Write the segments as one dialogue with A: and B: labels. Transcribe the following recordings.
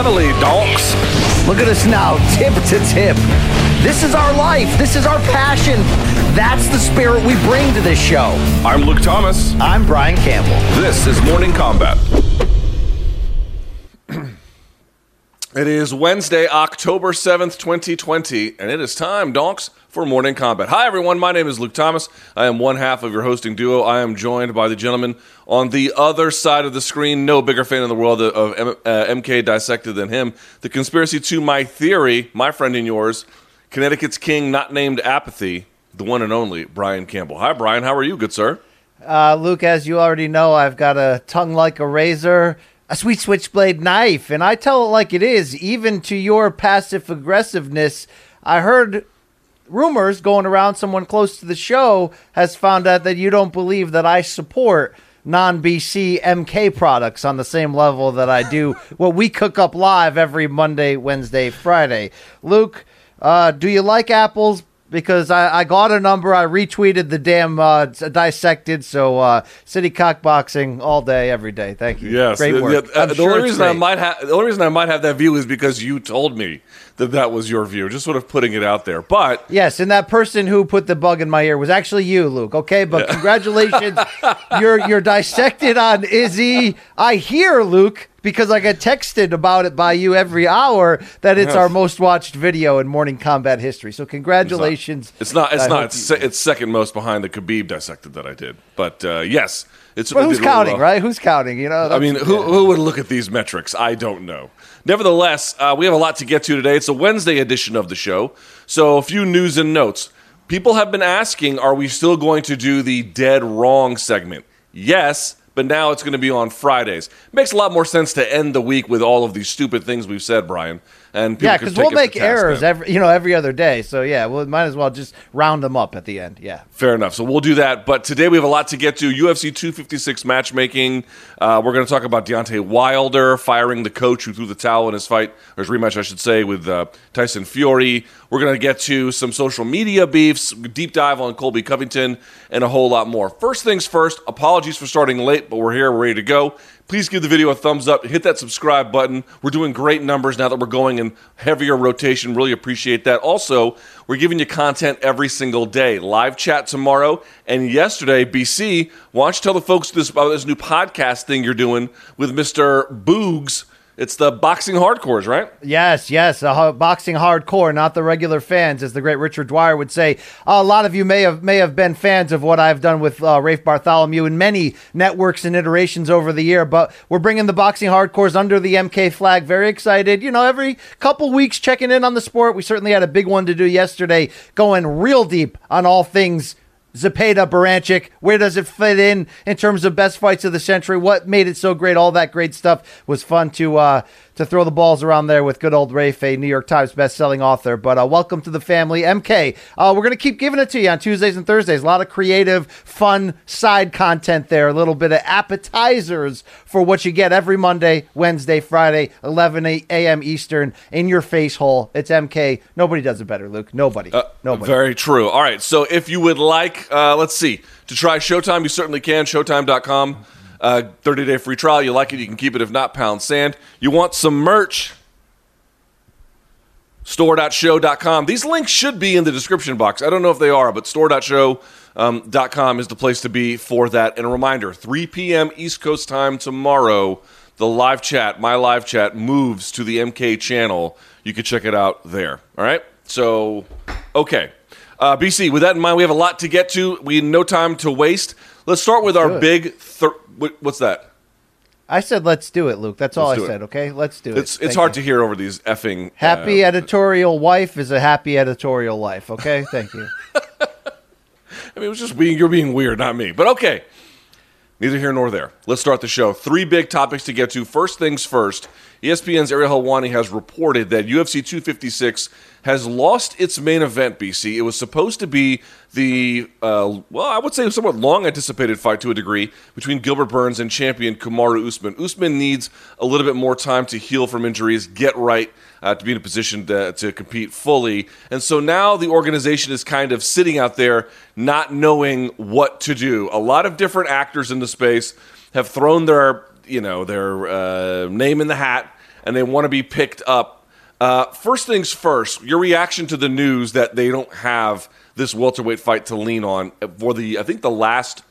A: steadily, donks.
B: Look at us now, tip to tip. This is our life. This is our passion. That's the spirit we bring to this show.
A: I'm Luke Thomas.
B: I'm Brian Campbell.
A: This is Morning Combat. It is Wednesday, October 7th, 2020, and it is time, donks, for Morning Combat. Hi, everyone. My name is Luke Thomas. I am one half of your hosting duo. I am joined by the gentleman on the other side of the screen. No bigger fan in the world of M- uh, MK Dissected than him. The conspiracy to my theory, my friend and yours, Connecticut's king, not named Apathy, the one and only Brian Campbell. Hi, Brian. How are you, good sir?
B: Uh, Luke, as you already know, I've got a tongue like a razor, a sweet switchblade knife, and I tell it like it is, even to your passive aggressiveness. I heard rumors going around someone close to the show has found out that you don't believe that I support non BC MK products on the same level that I do what we cook up live every Monday, Wednesday, Friday. Luke, uh, do you like apples? Because I, I got a number, I retweeted the damn uh, dissected. So uh, city cockboxing all day, every day. Thank you.
A: Yes,
B: great
A: the-
B: work.
A: the- uh,
B: I'm
A: the
B: sure
A: only
B: it's
A: reason I might have the only reason I might have that view is because you told me that that was your view. Just sort of putting it out there, but
B: Yes, and that person who put the bug in my ear was actually you, Luke. Okay, but congratulations, you're you're dissected on Izzy. I hear Luke because I get texted about it by you every hour that it's
A: Yes.
B: our most watched video in morning combat history. So congratulations.
A: it's not. It's not. It's,
B: you-
A: se- it's second most behind the Khabib dissected that I did. But uh, yes, it's.
B: But
A: it
B: who's counting,
A: well.
B: right? Who's counting? You know.
A: I mean, who, who would look at these metrics? I don't know. Nevertheless, uh, we have a lot to get to today. It's a Wednesday edition of the show. So, a few news and notes. People have been asking, are we still going to do the dead wrong segment? Yes, but now it's going to be on Fridays. Makes a lot more sense to end the week with all of these stupid things we've said, Brian. And people
B: Yeah, because we'll make errors every you know every other day. So yeah, we might as well just round them up at the end. Yeah.
A: Fair enough. So we'll do that. But today we have a lot to get to. UFC 256 matchmaking. Uh, we're going to talk about Deontay Wilder firing the coach who threw the towel in his fight, or his rematch, I should say, with uh, Tyson Fury. We're going to get to some social media beefs, deep dive on Colby Covington, and a whole lot more. First things first, apologies for starting late, but we're here, we're ready to go. Please give the video a thumbs up, hit that subscribe button. We're doing great numbers now that we're going in heavier rotation. Really appreciate that. Also, we're giving you content every single day. Live chat tomorrow and yesterday, BC. Why don't you tell the folks this about this new podcast thing you're doing with Mr. Boogs? It's the boxing hardcores, right?
B: Yes, yes, a boxing hardcore, not the regular fans, as the great Richard Dwyer would say. a lot of you may have may have been fans of what I've done with uh, Rafe Bartholomew in many networks and iterations over the year, but we're bringing the boxing hardcores under the MK flag. Very excited. You know, every couple weeks checking in on the sport. We certainly had a big one to do yesterday, going real deep on all things Zepeda, Baranchyk, where does it fit in in terms of best fights of the century? What made it so great? All that great stuff was fun to uh, to throw the balls around there with good old Rafe, a New York Times best-selling author. But uh, welcome to the family, MK. Uh, we're gonna keep giving it to you on Tuesdays and Thursdays. A lot of creative, fun side content there. A little bit of appetizers for what you get every Monday, Wednesday, Friday, 11 a.m. Eastern in your face hole. It's MK. Nobody does it better, Luke. Nobody. Nobody.
A: Very true. All right. So if you would like, uh, let's see, to try Showtime, you certainly can. Showtime.com. Uh, 30 day free trial. You like it, you can keep it. If not, pound sand. You want some merch? Store.show.com. These links should be in the description box. I don't know if they are, but store.show.com um, com is the place to be for that. And a reminder 3 p.m. East Coast time tomorrow, the live chat, my live chat, moves to the MK channel. You can check it out there. All right? So, okay. Uh, BC, with that in mind, we have a lot to get to. We no time to waste. Let's start with our big. Thir- what, what's that?
B: I said, let's do it, Luke. That's all
A: Let's
B: I
A: do it.
B: said. Okay, let's do it.
A: It's it's
B: Thank
A: hard
B: you.
A: to hear over these effing.
B: Happy
A: uh,
B: editorial wife is a happy editorial life. Okay, thank you.
A: I mean, it was just being you're being weird, not me. But okay. Neither here nor there. Let's start the show. Three big topics to get to. First things first. ESPN's Ariel Helwani has reported that UFC 256 has lost its main event, BC. It was supposed to be the, uh, well, I would say somewhat long anticipated fight to a degree between Gilbert Burns and champion Kamaru Usman. Usman needs a little bit more time to heal from injuries, get right, uh, to be in a position to, to compete fully. And so now the organization is kind of sitting out there not knowing what to do. A lot of different actors in the space have thrown their, you know, their uh, name in the hat and they want to be picked up. Uh, first things first, your reaction to the news that they don't have this welterweight fight to lean on for the, I think, the last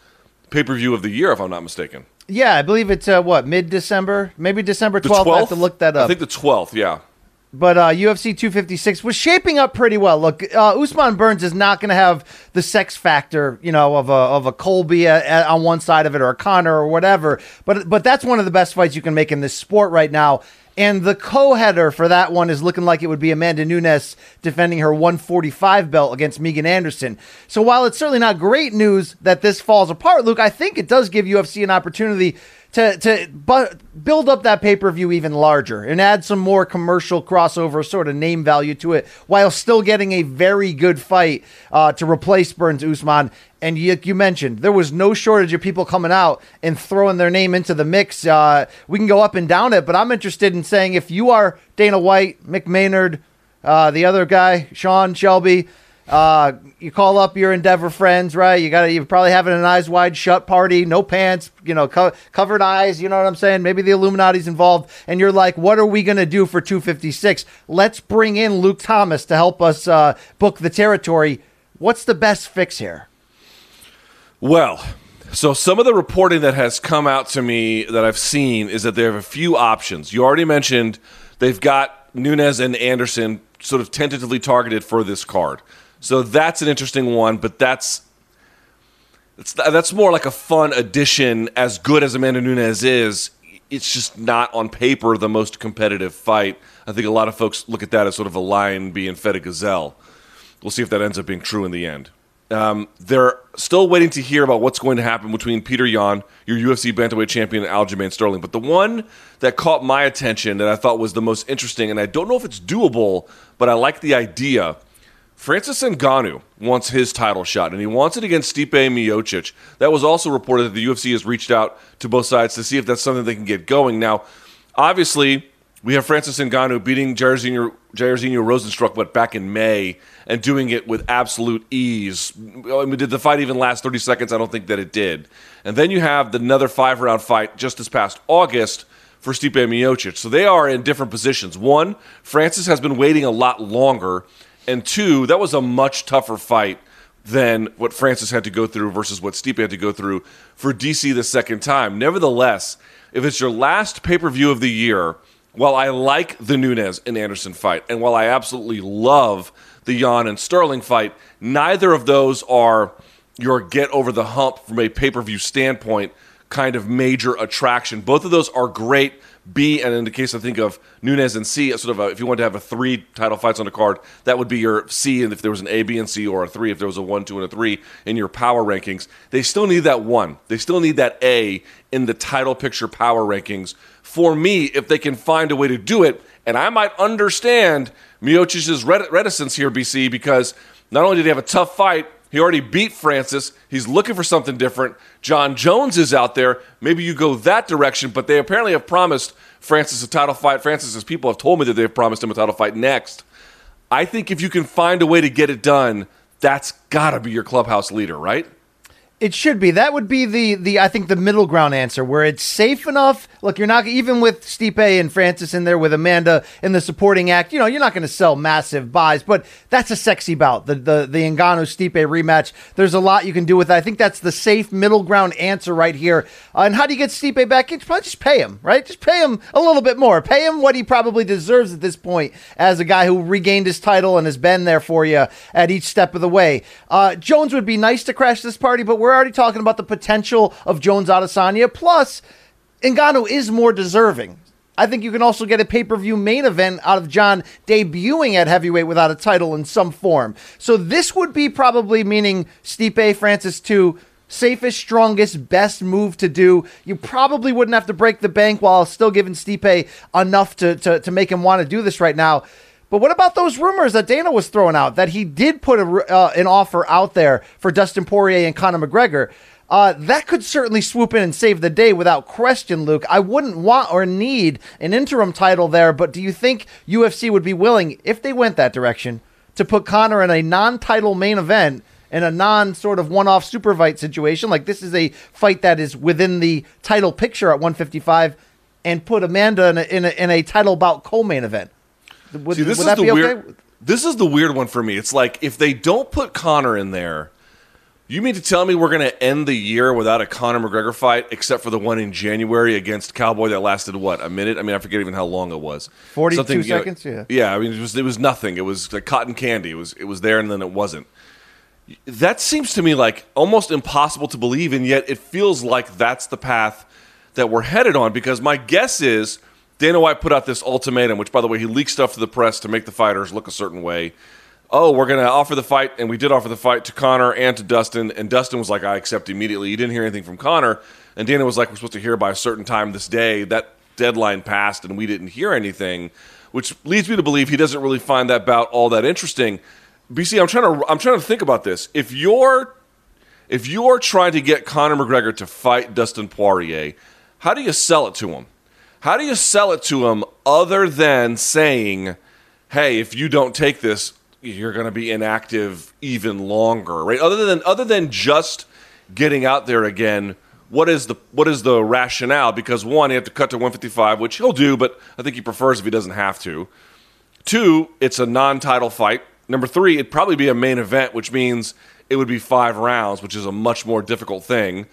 A: pay per view of the year, if I'm not mistaken.
B: Yeah, I believe it's uh, what mid December, maybe December twelfth. I have to look that up.
A: I think the twelfth. Yeah.
B: But uh, UFC 256 was shaping up pretty well. Look, uh, Usman Burns is not going to have the sex factor, you know, of a of a Colby a, a, on one side of it or a Conor or whatever. But but that's one of the best fights you can make in this sport right now. And the co-header for that one is looking like it would be Amanda Nunes defending her 145 belt against Megan Anderson. So while it's certainly not great news that this falls apart, Luke, I think it does give UFC an opportunity to to bu- build up that pay per view even larger and add some more commercial crossover sort of name value to it, while still getting a very good fight uh, to replace Burns Usman. And you, you, mentioned there was no shortage of people coming out and throwing their name into the mix. Uh, we can go up and down it, but I'm interested in saying if you are Dana White, Mick Maynard, uh, the other guy, Sean Shelby. Uh, you call up your Endeavor friends, right? You got to you're probably having an eyes wide shut party, no pants, you know, co- covered eyes. You know what I'm saying? Maybe the Illuminati's involved, and you're like, what are we gonna do for 256? Let's bring in Luke Thomas to help us uh, book the territory. What's the best fix here?
A: Well, so some of the reporting that has come out to me that I've seen is that they have a few options. You already mentioned they've got Nunes and Anderson sort of tentatively targeted for this card. So that's an interesting one, but that's that's more like a fun addition. As good as Amanda Nunes is, it's just not on paper the most competitive fight. I think a lot of folks look at that as sort of a lion being fed a gazelle. We'll see if that ends up being true in the end. Um, they're still waiting to hear about what's going to happen between Petr Yan, your UFC bantamweight champion, and Aljamain Sterling. But the one that caught my attention that I thought was the most interesting, and I don't know if it's doable, but I like the idea – Francis Ngannou wants his title shot, and he wants it against Stipe Miocic. That was also reported that the UFC has reached out to both sides to see if that's something they can get going. Now, obviously, we have Francis Ngannou beating Jairzinho, Jairzinho Rozenstruik, but back in May, and doing it with absolute ease. I mean, did the fight even last 30 seconds? I don't think that it did. And then you have the another five round fight just this past August for Stipe Miocic. So they are in different positions. One, Francis has been waiting a lot longer and two, that was a much tougher fight than what Francis had to go through versus what Stipe had to go through for DC the second time. Nevertheless, if it's your last pay per view of the year, while I like the Nunes and Anderson fight, and while I absolutely love the Yan and Sterling fight, neither of those are your get over the hump from a pay per view standpoint kind of major attraction. Both of those are great B, and in the case I think of Nunes and C, sort of a, if you wanted to have a three title fights on the card, that would be your C, and if there was an A, B, and C, or a three, if there was a one, two, and a three in your power rankings, they still need that one. They still need that A in the title picture power rankings. For me, if they can find a way to do it, and I might understand Miocic's reticence here, BC, because not only did he have a tough fight, he already beat Francis. He's looking for something different. Jon Jones is out there. Maybe you go that direction, but they apparently have promised Francis a title fight. Francis's people have told me that they've promised him a title fight next. I think if you can find a way to get it done, that's got to be your clubhouse leader, right?
B: It should be. That would be the the I think the middle ground answer where it's safe enough. Look, you're not even with Stipe and Francis in there with Amanda in the supporting act. You know, you're not going to sell massive buys, but that's a sexy bout. The the the Ngannou Stipe rematch. There's a lot you can do with that. I think that's the safe middle ground answer right here. Uh, and how do you get Stipe back? It's probably just pay him, right? Just pay him a little bit more. Pay him what he probably deserves at this point as a guy who regained his title and has been there for you at each step of the way. Uh, Jones would be nice to crash this party, but we're we're already talking about the potential of Jones Adesanya. Plus, Ngannou is more deserving. I think you can also get a pay per view main event out of Jon debuting at heavyweight without a title in some form. So this would be probably meaning Stipe Francis 2 safest, strongest, best move to do. You probably wouldn't have to break the bank while still giving Stipe enough to, to, to make him want to do this right now. But what about those rumors that Dana was throwing out that he did put a, uh, an offer out there for Dustin Poirier and Conor McGregor? Uh, that could certainly swoop in and save the day without question, Luke. I wouldn't want or need an interim title there, but do you think UFC would be willing, if they went that direction, to put Conor in a non title main event in a non sort of one off super fight situation? Like this is a fight that is within the title picture at 155 and put Amanda in a, in a, in a title bout co-main event. Would,
A: See, this
B: would
A: is the weird.
B: okay?
A: This is the weird one for me. It's like if they don't put Conor in there, you mean to tell me we're going to end the year without a Conor McGregor fight, except for the one in January against Cowboy that lasted what a minute? I mean, I forget even how long it was.
B: 42
A: Something, you know-
B: seconds, yeah.
A: Yeah, I mean, it was it was nothing. It was like cotton candy. It was it was there and then it wasn't. That seems to me like almost impossible to believe, and yet it feels like that's the path that we're headed on. Because my guess is Dana White put out this ultimatum, which, by the way, he leaked stuff to the press to make the fighters look a certain way. Oh, we're going to offer the fight, and we did offer the fight to Conor and to Dustin, and Dustin was like, "I accept immediately." You didn't hear anything from Conor, and Dana was like, "We're supposed to hear by a certain time this day." That deadline passed, and we didn't hear anything, which leads me to believe he doesn't really find that bout all that interesting. BC, I'm trying to I'm trying to think about this. If you're if you're trying to get Conor McGregor to fight Dustin Poirier, how do you sell it to him? How do you sell it to him other than saying, "Hey, if you don't take this, you're going to be inactive even longer," right? Other than other than just getting out there again, what is the what is the rationale? Because one, you have to cut to 155, which he'll do, but I think he prefers if he doesn't have to. Two, it's a non-title fight. Number three, it'd probably be a main event, which means it would be five rounds, which is a much more difficult thing.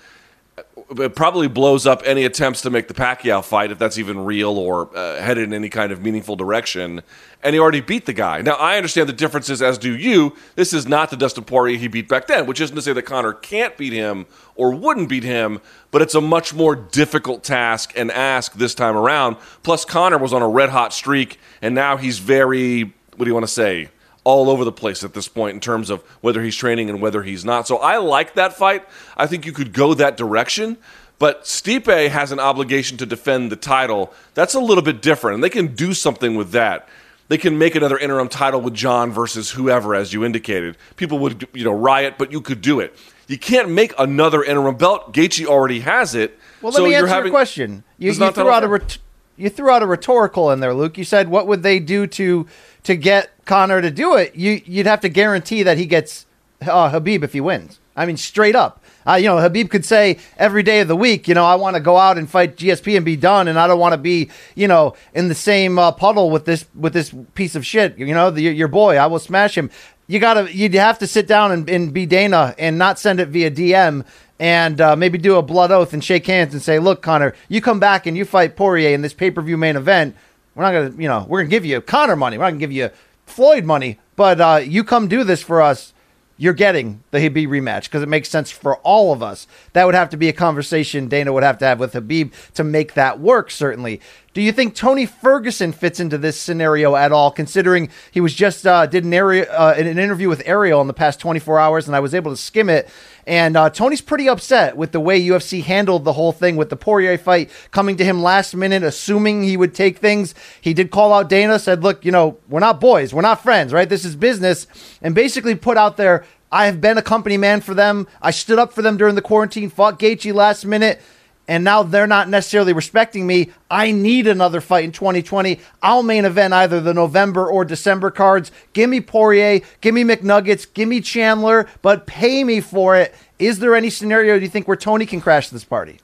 A: It probably blows up any attempts to make the Pacquiao fight, if that's even real or uh, headed in any kind of meaningful direction. And he already beat the guy. Now, I understand the differences, as do you. This is not the Dustin Poirier he beat back then, which isn't to say that Conor can't beat him or wouldn't beat him, but it's a much more difficult task and ask this time around. Plus, Conor was on a red hot streak, and now he's very, what do you want to say? All over the place at this point in terms of whether he's training and whether he's not. So I like that fight. I think you could go that direction. But Stipe has an obligation to defend the title. That's a little bit different, and they can do something with that. They can make another interim title with Jon versus whoever, as you indicated. People would, you know, riot, but you could do it. You can't make another interim belt. Gaethje already has it.
B: Well, let
A: So
B: me answer
A: having-
B: your question. You, you threw out a ret- you threw out a rhetorical in there, Luke. You said, "What would they do to to get Conor to do it?" You you'd have to guarantee that he gets uh, Khabib if he wins. I mean, straight up. Uh, you know, Khabib could say every day of the week, you know, I want to go out and fight GSP and be done, and I don't want to be, you know, in the same uh, puddle with this with this piece of shit. You know, the, your boy, I will smash him. You gotta, you'd have to sit down and, and be Dana and not send it via DM and uh, maybe do a blood oath and shake hands and say, "Look, Conor, you come back and you fight Poirier in this pay per view main event. We're not gonna, you know, we're gonna give you Conor money. We're not gonna give you Floyd money, but uh, you come do this for us. You're getting the Khabib rematch because it makes sense for all of us. That would have to be a conversation Dana would have to have with Khabib to make that work. Certainly. Do you think Tony Ferguson fits into this scenario at all? Considering he was just uh, did an area uh, an interview with Ariel in the past 24 hours, and I was able to skim it. And uh, Tony's pretty upset with the way UFC handled the whole thing with the Poirier fight coming to him last minute, assuming he would take things. He did call out Dana, said, "Look, you know, we're not boys, we're not friends, right? This is business," and basically put out there. I have been a company man for them. I stood up for them during the quarantine, fought Gaethje last minute and now they're not necessarily respecting me. I need another fight in 2020. I'll main event either the November or December cards. Give me Poirier, give me McNuggets, give me Chandler, but pay me for it. Is there any scenario do you think where Tony can crash this party?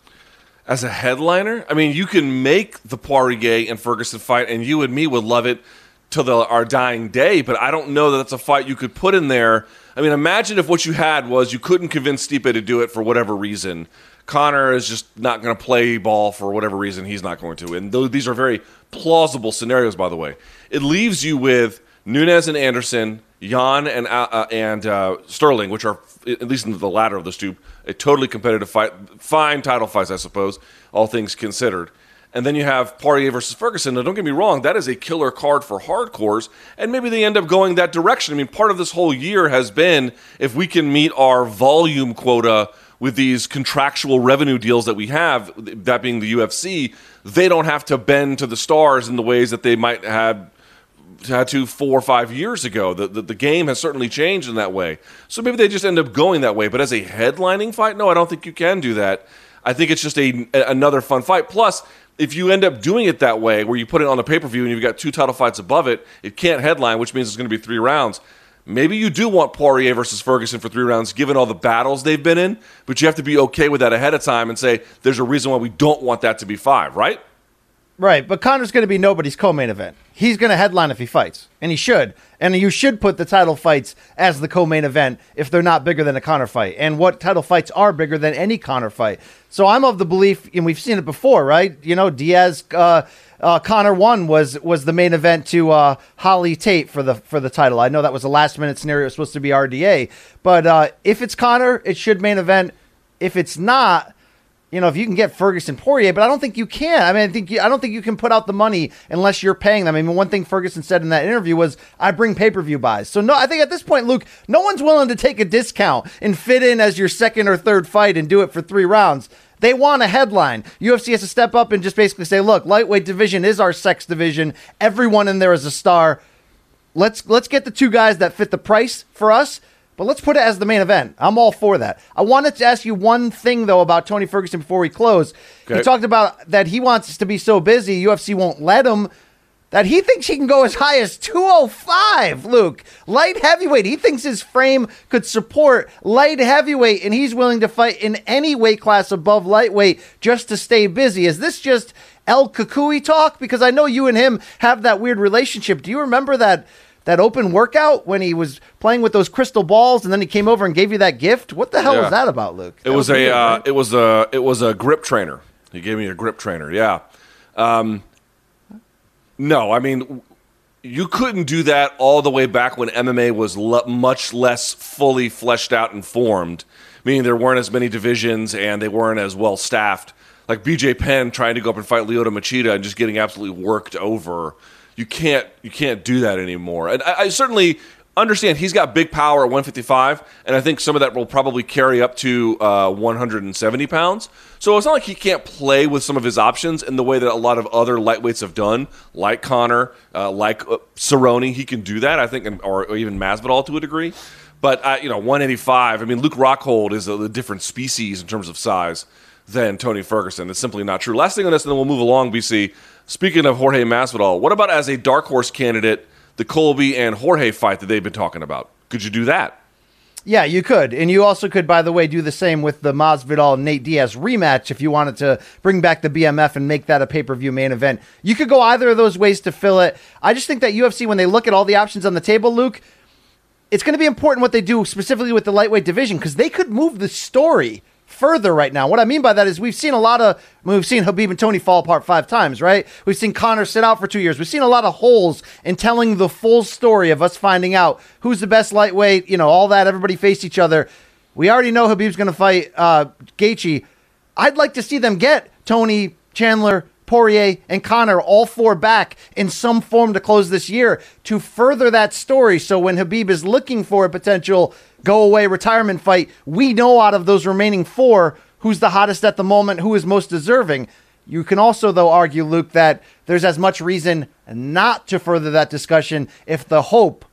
A: As a headliner, I mean, you can make the Poirier and Ferguson fight, and you and me would love it till the, our dying day. But I don't know that that's a fight you could put in there. I mean, imagine if what you had was you couldn't convince Stipe to do it for whatever reason. Conor is just not going to play ball for whatever reason. He's not going to. And th- these are very plausible scenarios, by the way. It leaves you with Nunes and Anderson, Yan and uh, uh, and uh, Sterling, which are at least in the latter of the two, a totally competitive fight, fine title fights, I suppose, all things considered. And then you have Poirier versus Ferguson. Now, don't get me wrong, that is a killer card for hardcores, and maybe they end up going that direction. I mean, part of this whole year has been if we can meet our volume quota with these contractual revenue deals that we have, that being the UFC, they don't have to bend to the stars in the ways that they might have had to four or five years ago. The, the, the game has certainly changed in that way. So maybe they just end up going that way. But as a headlining fight, no, I don't think you can do that. I think it's just a another fun fight. Plus, if you end up doing it that way, where you put it on the pay per view and you've got two title fights above it, it can't headline, which means it's going to be three rounds. Maybe you do want Poirier versus Ferguson for three rounds, given all the battles they've been in, but you have to be okay with that ahead of time and say there's a reason why we don't want that to be five, right?
B: Right, but Conor's going to be nobody's co-main event. He's going to headline if he fights, and he should. And you should put the title fights as the co-main event if they're not bigger than a Conor fight. And what title fights are bigger than any Conor fight? So I'm of the belief, and we've seen it before, right? You know, Diaz, uh, uh, Conor one was was the main event to uh, Holly Tate for the for the title. I know that was a last minute scenario. It was supposed to be RDA, but uh, if it's Conor, it should main event. If it's not you know, if you can get Ferguson Poirier, but I don't think you can. I mean, I think you, I don't think you can put out the money unless you're paying them. I mean, one thing Ferguson said in that interview was, "I bring pay per view buys." So no, I think at this point, Luke, no one's willing to take a discount and fit in as your second or third fight and do it for three rounds. They want a headline. UFC has to step up and just basically say, "Look, lightweight division is our sex division. Everyone in there is a star. Let's let's get the two guys that fit the price for us." But let's put it as the main event. I'm all for that. I wanted to ask you one thing though about Tony Ferguson before we close. Okay. He talked about that he wants to be so busy, UFC won't let him. That he thinks he can go as high as 205, Luke. Light heavyweight. He thinks his frame could support light heavyweight, and he's willing to fight in any weight class above lightweight just to stay busy. Is this just El Cucuy talk? Because I know you and him have that weird relationship. Do you remember that that open workout when he was playing with those crystal balls and then he came over and gave you that gift? What the hell yeah. was that about, Luke?
A: It was, was, a weird, uh, it was a it was a grip trainer. He gave me a grip trainer. Yeah. Um, no, I mean you couldn't do that all the way back when MMA was le- much less fully fleshed out and formed, meaning there weren't as many divisions and they weren't as well staffed. Like BJ Penn trying to go up and fight Lyoto Machida and just getting absolutely worked over you can't you can't do that anymore. And I, I, certainly understand he's got big power at 155, and I think some of that will probably carry up to uh, 170 pounds. So it's not like he can't play with some of his options in the way that a lot of other lightweights have done, like Conor, uh, like uh, Cerrone. He can do that, I think, or, or even Masvidal to a degree. But uh, you know, 185. I mean, Luke Rockhold is a, a different species in terms of size than Tony Ferguson. It's simply not true. Last thing on this, and then we'll move along, BC. Speaking of Jorge Masvidal, what about as a dark horse candidate, the Colby and Jorge fight that they've been talking about? Could you do that?
B: Yeah, you could. And you also could, by the way, do the same with the Masvidal Nate Diaz rematch if you wanted to bring back the BMF and make that a pay per view main event. You could go either of those ways to fill it. I just think that UFC, when they look at all the options on the table, Luke, it's going to be important what they do specifically with the lightweight division because they could move the story further right now. What I mean by that is we've seen a lot of we've seen Khabib and Tony fall apart five times, right? We've seen Conor sit out for two years. We've seen a lot of holes in telling the full story of us finding out who's the best lightweight. You know, all that. Everybody faced each other. We already know Khabib's going to fight uh, Gaethje. I'd like to see them get Tony Chandler Poirier, and Conor, all four back in some form to close this year to further that story. So when Khabib is looking for a potential go away retirement fight, we know out of those remaining four who's the hottest at the moment, who is most deserving. You can also, though, argue, Luke, that there's as much reason not to further that discussion if the hope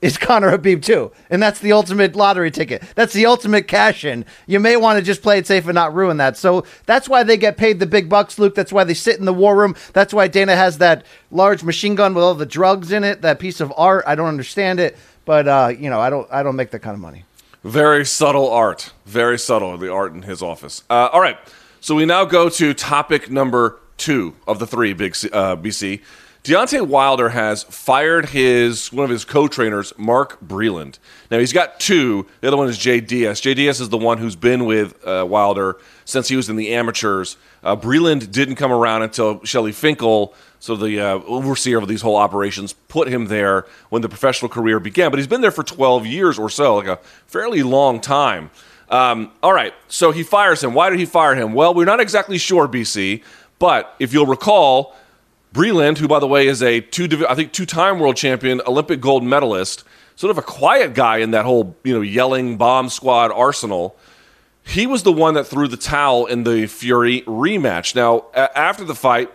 B: is Conor Khabib too. And that's the ultimate lottery ticket. That's the ultimate cash in. You may want to just play it safe and not ruin that. So that's why they get paid the big bucks, Luke. That's why they sit in the war room. That's why Dana has that large machine gun with all the drugs in it, that piece of art. I don't understand it. But uh, you know, I don't I don't make that kind of money.
A: Very subtle art. Very subtle, the art in his office. Uh, all right. So we now go to topic number two of the three, big uh, BC. Deontay Wilder has fired his one of his co-trainers, Mark Breland. Now he's got two. The other one is. Jay Deas is the one who's been with uh, Wilder since he was in the amateurs. Uh, Breland didn't come around until Shelly Finkel, so the uh, overseer of these whole operations, put him there when the professional career began. But he's been there for 12 years or so, like a fairly long time. Um, all right, so he fires him. Why did he fire him? Well, we're not exactly sure, BC. But if you'll recall, Breland, who by the way is a two, I think two-time world champion, Olympic gold medalist, sort of a quiet guy in that whole you know yelling bomb squad arsenal. He was the one that threw the towel in the Fury rematch. Now, a- after the fight,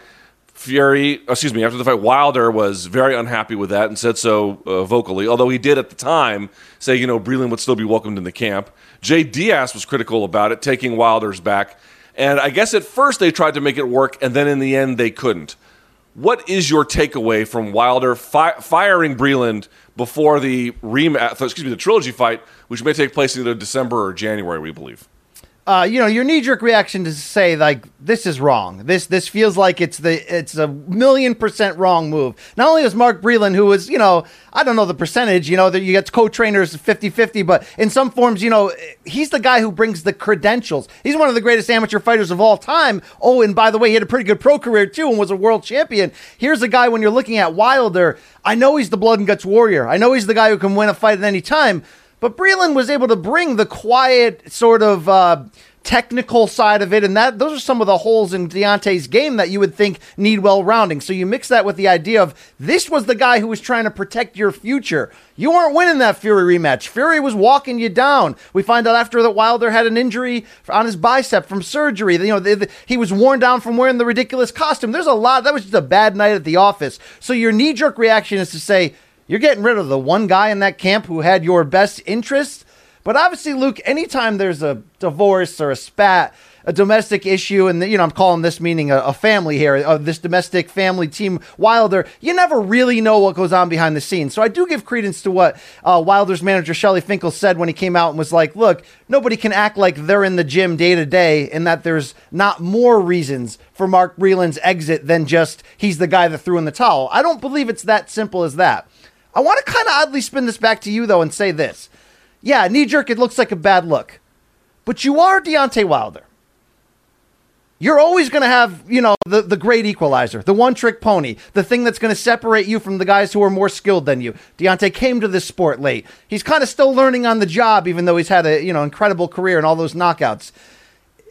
A: Fury, excuse me, after the fight, Wilder was very unhappy with that and said so uh, vocally. Although he did at the time say, you know, Breland would still be welcomed in the camp. Jay Deas was critical about it, taking Wilder's back. And I guess at first they tried to make it work, and then in the end they couldn't. What is your takeaway from Wilder fi- firing Breland before the rematch? Excuse me, the trilogy fight, which may take place either December or January, we believe.
B: Uh, you know, your knee jerk reaction to say like this is wrong. This this feels like it's the it's a million percent wrong move. Not only is Mark Breland, who was, you know, I don't know the percentage, you know, that you get co-trainers 50-50, but in some forms, you know, he's the guy who brings the credentials. He's one of the greatest amateur fighters of all time. Oh, and by the way, he had a pretty good pro career too and was a world champion. Here's a guy when you're looking at Wilder, I know he's the blood and guts warrior. I know he's the guy who can win a fight at any time. But Breland was able to bring the quiet sort of uh, technical side of it, and that those are some of the holes in Deontay's game that you would think need well rounding. So you mix that with the idea of this was the guy who was trying to protect your future. You weren't winning that Fury rematch. Fury was walking you down. We find out after that Wilder had an injury on his bicep from surgery. You know, the, the, he was worn down from wearing the ridiculous costume. There's a lot. That was just a bad night at the office. So your knee jerk reaction is to say you're getting rid of the one guy in that camp who had your best interests. But obviously, Luke, anytime there's a divorce or a spat, a domestic issue, and you know I'm calling this meaning a, a family here, uh, this domestic family team Wilder. You never really know what goes on behind the scenes. So I do give credence to what uh, Wilder's manager Shelly Finkel said when he came out and was like, "Look, nobody can act like they're in the gym day to day, and that there's not more reasons for Mark Breland's exit than just he's the guy that threw in the towel." I don't believe it's that simple as that. I want to kind of oddly spin this back to you though and say this. Yeah, knee jerk, it looks like a bad look. But you are Deontay Wilder. You're always going to have, you know, the, the great equalizer, the one trick pony, the thing that's going to separate you from the guys who are more skilled than you. Deontay came to this sport late. He's kind of still learning on the job, even though he's had a, you know, incredible career and all those knockouts.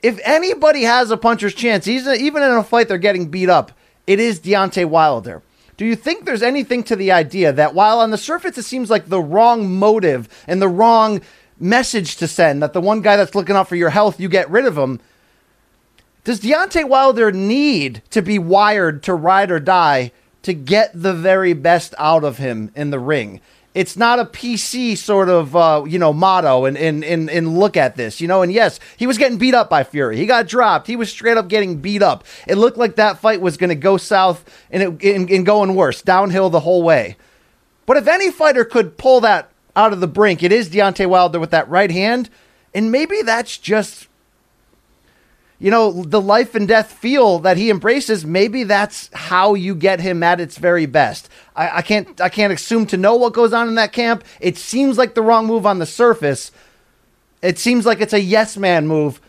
B: If anybody has a puncher's chance, even in a fight they're getting beat up, it is Deontay Wilder. Do you think there's anything to the idea that while on the surface it seems like the wrong motive and the wrong message to send, that the one guy that's looking out for your health, you get rid of him? Does Deontay Wilder need to be wired to ride or die to get the very best out of him in the ring? It's not a PC sort of uh, you know motto and, and and and look at this, you know. And yes, he was getting beat up by Fury. He got dropped. He was straight up getting beat up. It looked like that fight was going to go south and it and, and going worse, downhill the whole way. But if any fighter could pull that out of the brink, it is Deontay Wilder with that right hand, and maybe that's just you know, the life and death feel that he embraces, maybe that's how you get him at its very best. I, I, can't I can't assume to know what goes on in that camp. It seems like the wrong move on the surface. It seems like it's a yes man move.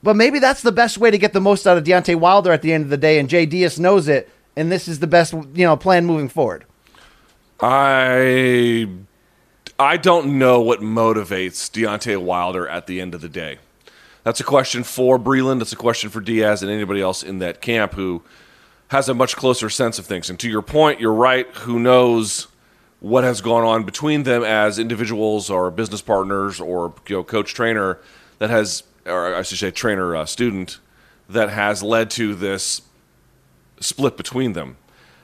B: But maybe that's the best way to get the most out of Deontay Wilder at the end of the day, and Jay Deas knows it, and this is the best you know plan moving forward.
A: I I don't know what motivates Deontay Wilder at the end of the day. That's a question for Breland. That's a question for Deas and anybody else in that camp who has a much closer sense of things. And to your point, you're right. Who knows what has gone on between them as individuals or business partners or you know, coach trainer that has, or I should say, trainer uh, student that has led to this split between them.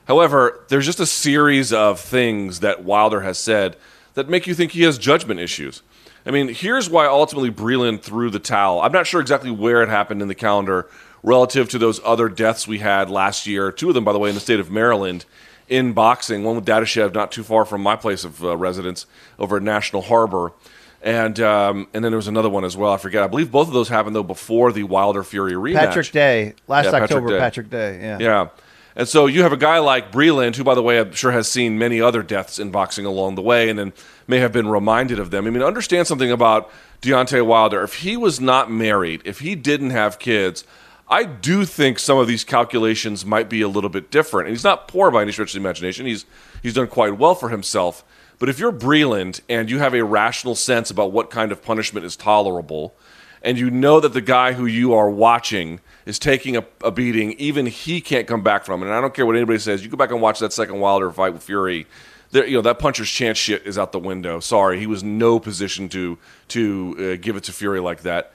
A: However, there's just a series of things that Wilder has said that make you think he has judgment issues. I mean, here's why ultimately Breland threw the towel. I'm not sure exactly where it happened in the calendar relative to those other deaths we had last year. Two of them, by the way, in the state of Maryland in boxing. One with Dadashev, not too far from my place of uh, residence over at National Harbor. And um, and then there was another one as well. I forget. I believe both of those happened though before the Wilder Fury rematch.
B: Patrick Day last yeah, October. Patrick Day. Patrick Day. Yeah.
A: Yeah. And so you have a guy like Breland, who, by the way, I'm sure has seen many other deaths in boxing along the way, and then may have been reminded of them. I mean, understand something about Deontay Wilder. If he was not married, if he didn't have kids, I do think some of these calculations might be a little bit different. And he's not poor by any stretch of the imagination. He's he's done quite well for himself. But if you're Breland and you have a rational sense about what kind of punishment is tolerable, and you know that the guy who you are watching is taking a, a, beating, even he can't come back from it. And I don't care what anybody says. You go back and watch that second Wilder fight with Fury. There, you know that puncher's chance shit is out the window. Sorry, he was no position to to uh, give it to Fury like that.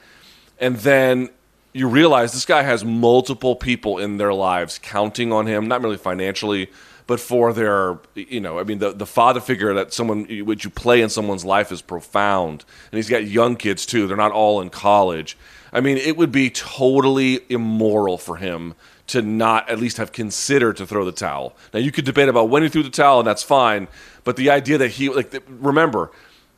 A: And then you realize this guy has multiple people in their lives counting on him, not merely financially, but for their, you know, I mean, the, the father figure that someone, which you play in someone's life is profound. And he's got young kids too. They're not all in college. I mean, it would be totally immoral for him to not at least have considered to throw the towel. Now, you could debate about when he threw the towel, and that's fine. But the idea that he, like, remember,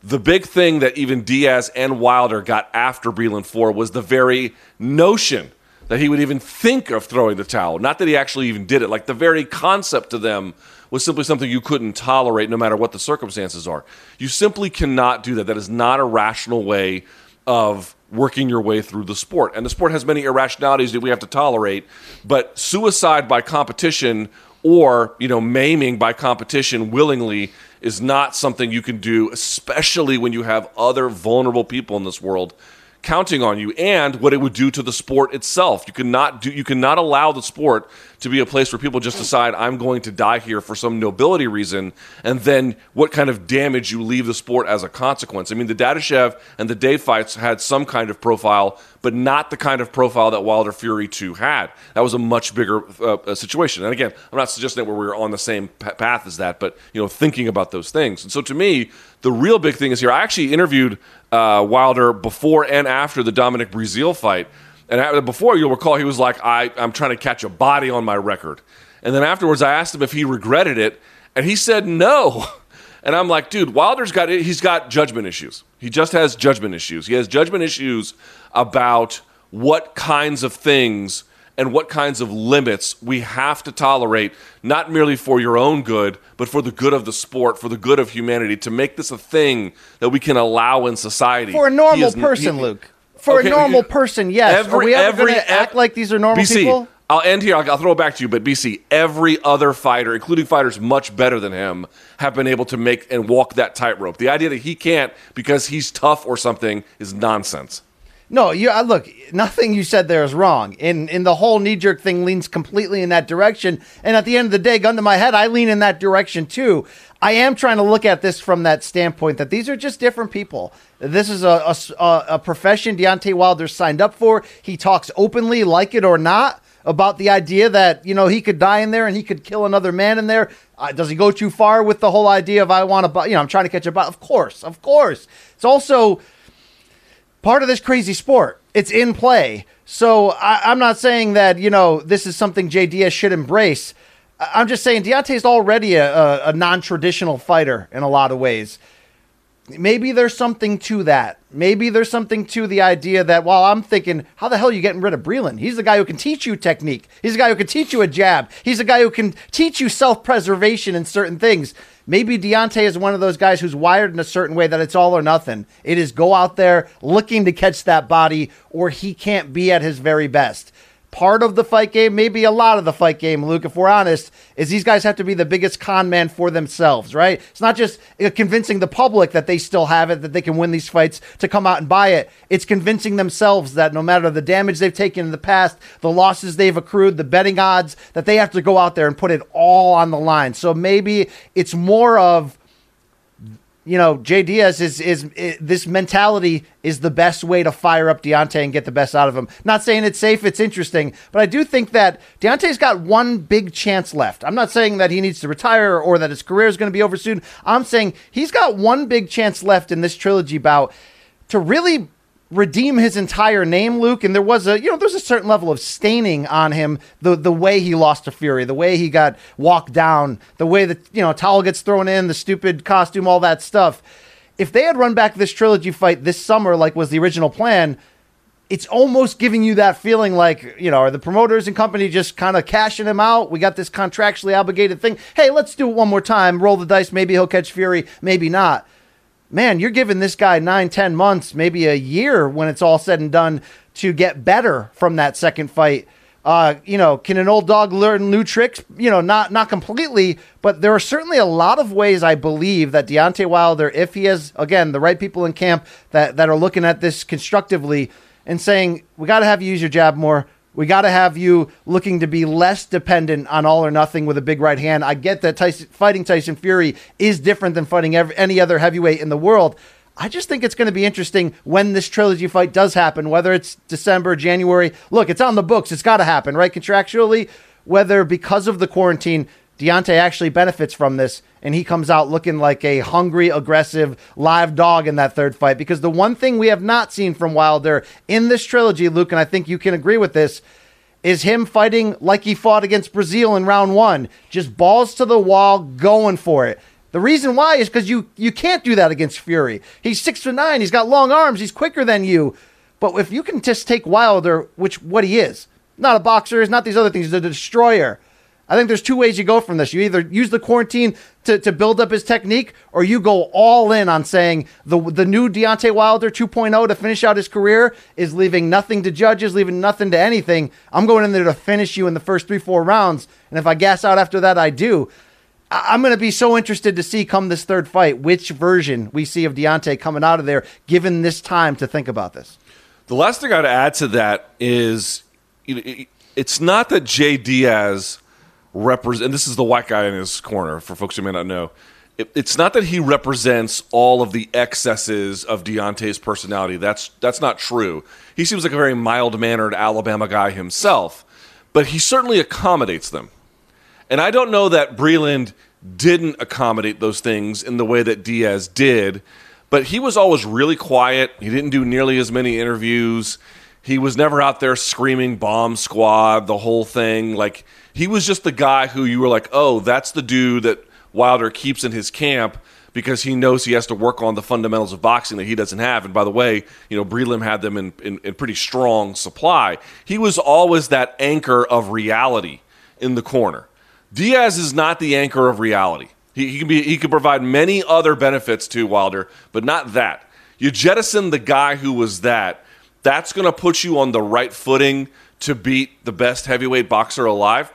A: The big thing that even Deas and Wilder got after Breland for was the very notion that he would even think of throwing the towel. Not that he actually even did it. Like the very concept to them was simply something you couldn't tolerate no matter what the circumstances are. You simply cannot do that. That is not a rational way of working your way through the sport. And the sport has many irrationalities that we have to tolerate, but suicide by competition or, you know, maiming by competition willingly is not something you can do, especially when you have other vulnerable people in this world counting on you and what it would do to the sport itself. You cannot do you cannot allow the sport to be a place where people just decide I'm going to die here for some nobility reason and then what kind of damage you leave the sport as a consequence. I mean the Dadashev and the Day fights had some kind of profile but not the kind of profile that Wilder Fury 2 had. That was a much bigger uh, situation. And again, I'm not suggesting that we are on the same path as that, but you know, thinking about those things. And so to me, the real big thing is here. I actually interviewed uh, Wilder before and after the Dominic Breazeale fight. And before, you'll recall, he was like, I, I'm trying to catch a body on my record. And then afterwards, I asked him if he regretted it, and he said no. And I'm like, dude, Wilder's got he's got judgment issues. He just has judgment issues. He has judgment issues about what kinds of things and what kinds of limits we have to tolerate, not merely for your own good, but for the good of the sport, for the good of humanity, to make this a thing that we can allow in society.
B: For a normal is, person, he, Luke. For okay, a normal person, yes. Every, are we ever going to act like these are normal
A: BC,
B: people?
A: I'll end here. I'll, I'll, throw it back to you. But BC, every other fighter, including fighters much better than him, have been able to make and walk that tightrope. The idea that he can't because he's tough or something is nonsense.
B: No, you uh, look. Nothing you said there is wrong. In in the whole knee jerk thing leans completely in that direction. And at the end of the day, gun to my head, I lean in that direction too. I am trying to look at this from that standpoint that these are just different people. This is a, a, a profession Deontay Wilder signed up for. He talks openly, like it or not about the idea that you know he could die in there and he could kill another man in there. Uh, does he go too far with the whole idea of I want to, you know, I'm trying to catch a? Of course, of course. It's also part of this crazy sport. It's in play. So I, am not saying that you know this is something JDS should embrace. I'm just saying Deontay's already a, a, a non-traditional fighter in a lot of ways maybe there's something to that. Maybe there's something to the idea that while I'm thinking, how the hell are you getting rid of Breland? He's the guy who can teach you technique. He's the guy who can teach you a jab. He's the guy who can teach you self preservation in certain things. Maybe Deontay is one of those guys who's wired in a certain way that it's all or nothing. It is go out there looking to catch that body, or he can't be at his very best part of the fight game, maybe a lot of the fight game, Luke, if we're honest, is these guys have to be the biggest con man for themselves, right? It's not just uh, convincing the public that they still have it, that they can win these fights to come out and buy it. It's convincing themselves that no matter the damage they've taken in the past, the losses they've accrued, the betting odds, that they have to go out there and put it all on the line. So maybe it's more of you know, Jay Deas is, is, is this mentality is the best way to fire up Deontay and get the best out of him. Not saying it's safe, it's interesting, but I do think that Deontay's got one big chance left. I'm not saying that he needs to retire or that his career is going to be over soon. I'm saying he's got one big chance left in this trilogy bout to really redeem his entire name, Luke. And there was a, you know, there's a certain level of staining on him, the the way he lost to Fury, the way he got walked down, the way that, you know, towel gets thrown in, the stupid costume, all that stuff. If they had run back this trilogy fight this summer, like was the original plan, it's almost giving you that feeling like, you know, are the promoters and company just kind of cashing him out? We got this contractually obligated thing. Hey, let's do it one more time. Roll the dice. Maybe he'll catch Fury. Maybe not man, you're giving this guy nine, ten months, maybe a year when it's all said and done to get better from that second fight. Uh, you know, can an old dog learn new tricks? You know, not not completely, but there are certainly a lot of ways I believe that Deontay Wilder, if he has again the right people in camp that that are looking at this constructively and saying we got to have you use your jab more, we got to have you looking to be less dependent on all or nothing with a big right hand. I get that Tyson, fighting Tyson Fury is different than fighting every, any other heavyweight in the world. I just think it's going to be interesting when this trilogy fight does happen, whether it's December, January. Look, it's on the books. It's got to happen, right? Contractually, whether because of the quarantine, Deontay actually benefits from this and he comes out looking like a hungry, aggressive, live dog in that third fight. Because the one thing we have not seen from Wilder in this trilogy, Luke, and I think you can agree with this, is him fighting like he fought against Breazeale in round one. Just balls to the wall, going for it. The reason why is because you you can't do that against Fury. He's six foot nine. He's got long arms. He's quicker than you. But if you can just take Wilder, which what he is, not a boxer, is not these other things. He's a destroyer. I think there's two ways you go from this. You either use the quarantine to, to build up his technique, or you go all in on saying the the new Deontay Wilder 2.0 to finish out his career is leaving nothing to judges, leaving nothing to anything. I'm going in there to finish you in the first three, four rounds. And if I gas out after that, I do. I'm going to be so interested to see come this third fight which version we see of Deontay coming out of there, given this time to think about this.
A: The last thing I'd add to that is you know, it- it's not that Jay Deas represent. And this is the white guy in his corner for folks who may not know. It, it's not that he represents all of the excesses of Deontay's personality. That's that's not true. He seems like a very mild mannered Alabama guy himself, but he certainly accommodates them. And I don't know that Breland didn't accommodate those things in the way that Deas did, but he was always really quiet. He didn't do nearly as many interviews. He was never out there screaming bomb squad, the whole thing. Like, he was just the guy who you were like, oh, that's the dude that Wilder keeps in his camp because he knows he has to work on the fundamentals of boxing that he doesn't have. And by the way, you know, Breland had them in, in, in pretty strong supply. He was always that anchor of reality in the corner. Deas is not the anchor of reality. He, he can be he can provide many other benefits to Wilder, but not that. You jettison the guy who was that. That's going to put you on the right footing to beat the best heavyweight boxer alive.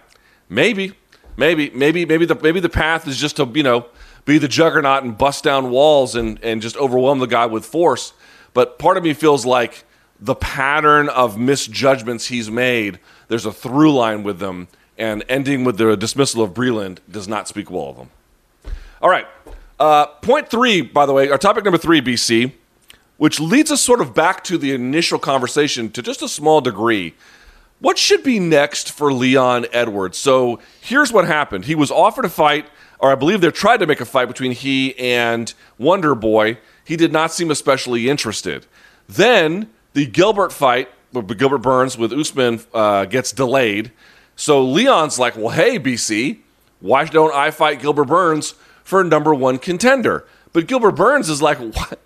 A: Maybe, maybe, maybe, maybe the maybe the path is just to you know be the juggernaut and bust down walls and and just overwhelm the guy with force. But part of me feels like the pattern of misjudgments he's made. There's a through line with them, and ending with the dismissal of Breland does not speak well of them. All right. Uh, point three, by the way, our topic number three, BC, which leads us sort of back to the initial conversation to just a small degree. What should be next for Leon Edwards? So here's what happened. He was offered a fight, or I believe they tried to make a fight between he and Wonder Boy. He did not seem especially interested. Then the Gilbert fight, Gilbert Burns with Usman, uh, gets delayed. So Leon's like, well, hey, BC, why don't I fight Gilbert Burns for number one contender? But Gilbert Burns is like,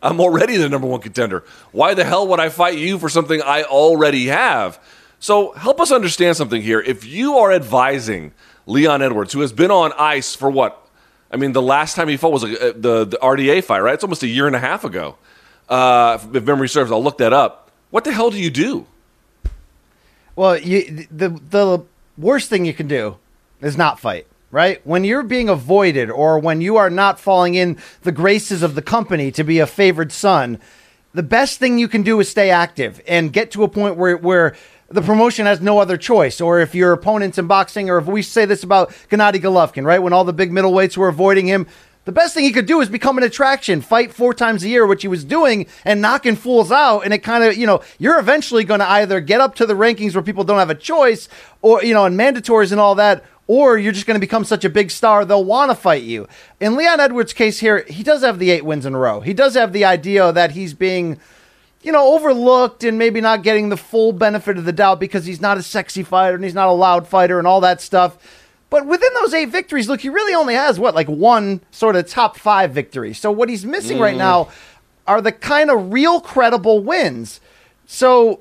A: I'm already the number one contender. Why the hell would I fight you for something I already have? So help us understand something here. If you are advising Leon Edwards, who has been on ice for what? I mean, the last time he fought was uh, the, the RDA fight, right? It's almost a year and a half ago. Uh, if memory serves, I'll look that up. What the hell do you do?
B: Well, you, the the worst thing you can do is not fight, right? When you're being avoided or when you are not falling in the graces of the company to be a favored son, the best thing you can do is stay active and get to a point where where the promotion has no other choice. Or if your opponents in boxing, or if we say this about Gennady Golovkin, right? When all the big middleweights were avoiding him, the best thing he could do is become an attraction, fight four times a year, which he was doing, and knocking fools out. And it kind of, you know, you're eventually going to either get up to the rankings where people don't have a choice, or, you know, and mandatories and all that, or you're just going to become such a big star they'll want to fight you. In Leon Edwards' case here, he does have the eight wins in a row. He does have the idea that he's being you know, overlooked and maybe not getting the full benefit of the doubt because he's not a sexy fighter and he's not a loud fighter and all that stuff. But within those eight victories, look, he really only has what, like one sort of top five victory. So what he's missing right mm. now are the kind of real credible wins. So,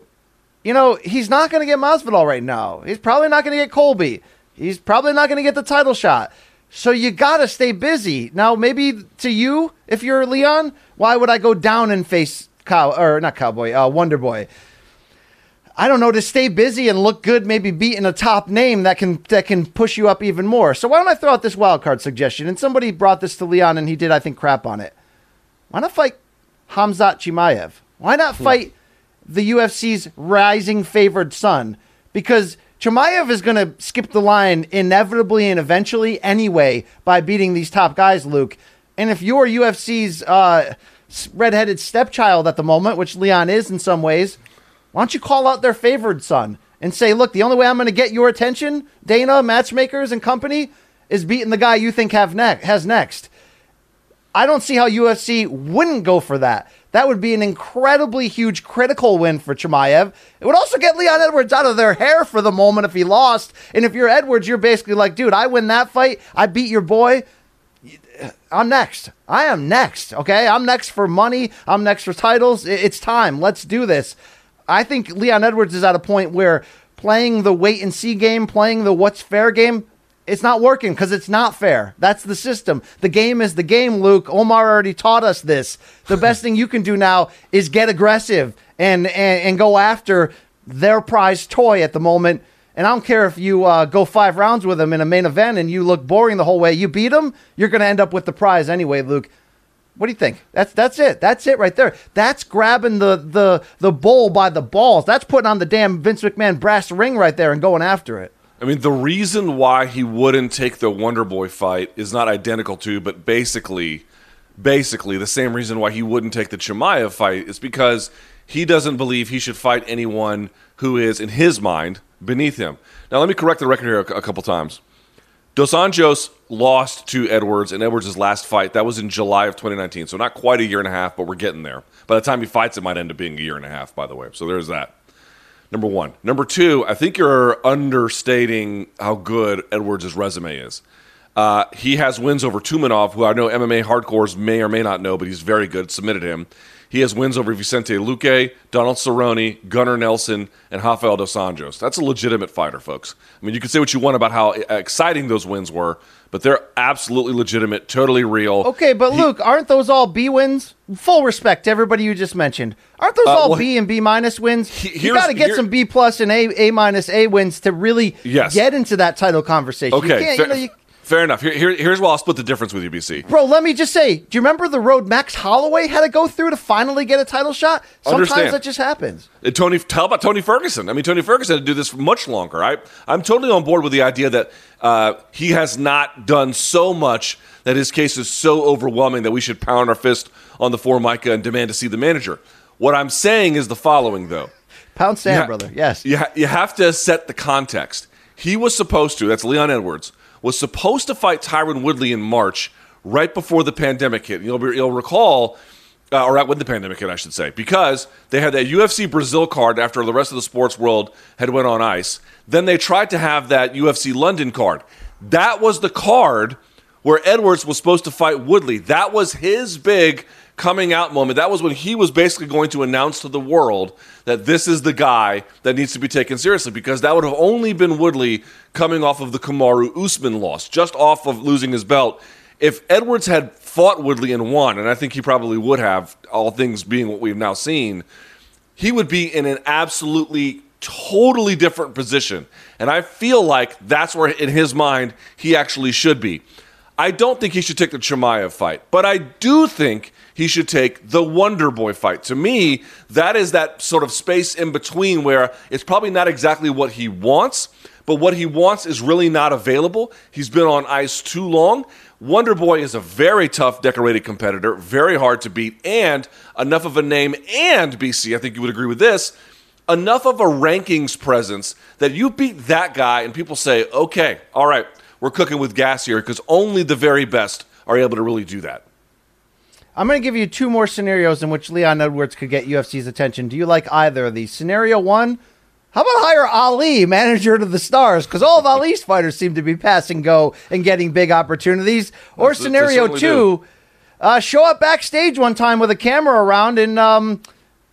B: you know, he's not going to get Masvidal right now. He's probably not going to get Colby. He's probably not going to get the title shot. So you got to stay busy. Now, maybe to you, if you're Leon, why would I go down and face cow or not cowboy, uh, Wonder Boy? I don't know to stay busy and look good, maybe beating a top name that can that can push you up even more. So why don't I throw out this wild card suggestion? And somebody brought this to Leon, and he did, I think, crap on it. Why not fight Hamzat Chimaev? Why not fight the UFC's rising favored son? Because Chimaev is going to skip the line inevitably and eventually anyway by beating these top guys, Luke. And if you're UFC's uh, redheaded stepchild at the moment, which Leon is in some ways, why don't you call out their favored son and say, look, the only way I'm going to get your attention, Dana, matchmakers, and company, is beating the guy you think have ne- has next. I don't see how UFC wouldn't go for that. That would be an incredibly huge critical win for Chimaev. It would also get Leon Edwards out of their hair for the moment if he lost. And if you're Edwards, you're basically like, dude, I win that fight. I beat your boy. I'm next. I am next. Okay, I'm next for money. I'm next for titles. It's time. Let's do this. I think Leon Edwards is at a point where playing the wait and see game, playing the what's fair game, it's not working because it's not fair. That's the system. The game is the game, Luke. Omar already taught us this. The best thing you can do now is get aggressive and, and, and go after their prize toy at the moment. And I don't care if you uh, go five rounds with them in a main event and you look boring the whole way. You beat them, you're going to end up with the prize anyway, Luke. What do you think? That's that's it. That's it right there. That's grabbing the the the bull by the balls. That's putting on the damn Vince McMahon brass ring right there and going after it.
A: I mean, the reason why he wouldn't take the Wonder Boy fight is not identical to, but basically, basically the same reason why he wouldn't take the Chimaev fight is because he doesn't believe he should fight anyone who is, in his mind, beneath him. Now, let me correct the record here a, a couple times. Dos Anjos lost to Edwards in Edwards' last fight. That was in July of 2019, so not quite a year and a half, but we're getting there. By the time he fights, it might end up being a year and a half, by the way. So there's that. Number one. Number two, I think you're understating how good Edwards' resume is. Uh, he has wins over Tumenov, who I know MMA hardcores may or may not know, but he's very good. Submitted him. He has wins over Vicente Luque, Donald Cerrone, Gunnar Nelson, and Rafael dos Anjos. That's a legitimate fighter, folks. I mean, you can say what you want about how exciting those wins were, but they're absolutely legitimate, totally real.
B: Okay, but he, Luke, aren't those all B wins? Full respect to everybody you just mentioned. Aren't those uh, all well, B and B minus wins? He, you got to get some B plus and A A minus A wins to really
A: yes.
B: get into that title conversation.
A: Okay, you, know, you, Fair enough. Here, here, here's where I'll split the difference with you, BC.
B: Bro, let me just say, do you remember the road Max Holloway had to go through to finally get a title shot? Sometimes
A: Understand.
B: that just happens.
A: And Tony, tell about Tony Ferguson. I mean, Tony Ferguson had to do this for much longer. I, I'm totally on board with the idea that uh, he has not done so much that his case is so overwhelming that we should pound our fist on the four Formica and demand to see the manager. What I'm saying is the following, though.
B: Pound sand, ha- brother. Yes.
A: You, ha- you have to set the context. He was supposed to, that's Leon Edwards – was supposed to fight Tyron Woodley in March, right before the pandemic hit. You'll, be, you'll recall, uh, or when the pandemic hit, I should say, because they had that UFC Brazil card after the rest of the sports world had went on ice. Then they tried to have that UFC London card. That was the card where Edwards was supposed to fight Woodley. That was his big coming out moment. That was when he was basically going to announce to the world that this is the guy that needs to be taken seriously because that would have only been Woodley coming off of the Kamaru Usman loss, just off of losing his belt. If Edwards had fought Woodley and won, and I think he probably would have, all things being what we've now seen, he would be in an absolutely totally different position. And I feel like that's where, in his mind, he actually should be. I don't think he should take the Chimaev fight, but I do think he should take the Wonder Boy fight. To me, that is that sort of space in between where it's probably not exactly what he wants, but what he wants is really not available. He's been on ice too long. Wonder Boy is a very tough, decorated competitor, very hard to beat, and enough of a name. And BC, I think you would agree with this enough of a rankings presence that you beat that guy, and people say, okay, all right, we're cooking with gas here because only the very best are able to really do that.
B: I'm going to give you two more scenarios in which Leon Edwards could get UFC's attention. Do you like either of these? Scenario one, how about hire Ali, manager to the stars? Because all of Ali's fighters seem to be passing go and getting big opportunities. Or that's, scenario two, uh, show up backstage one time with a camera around and um,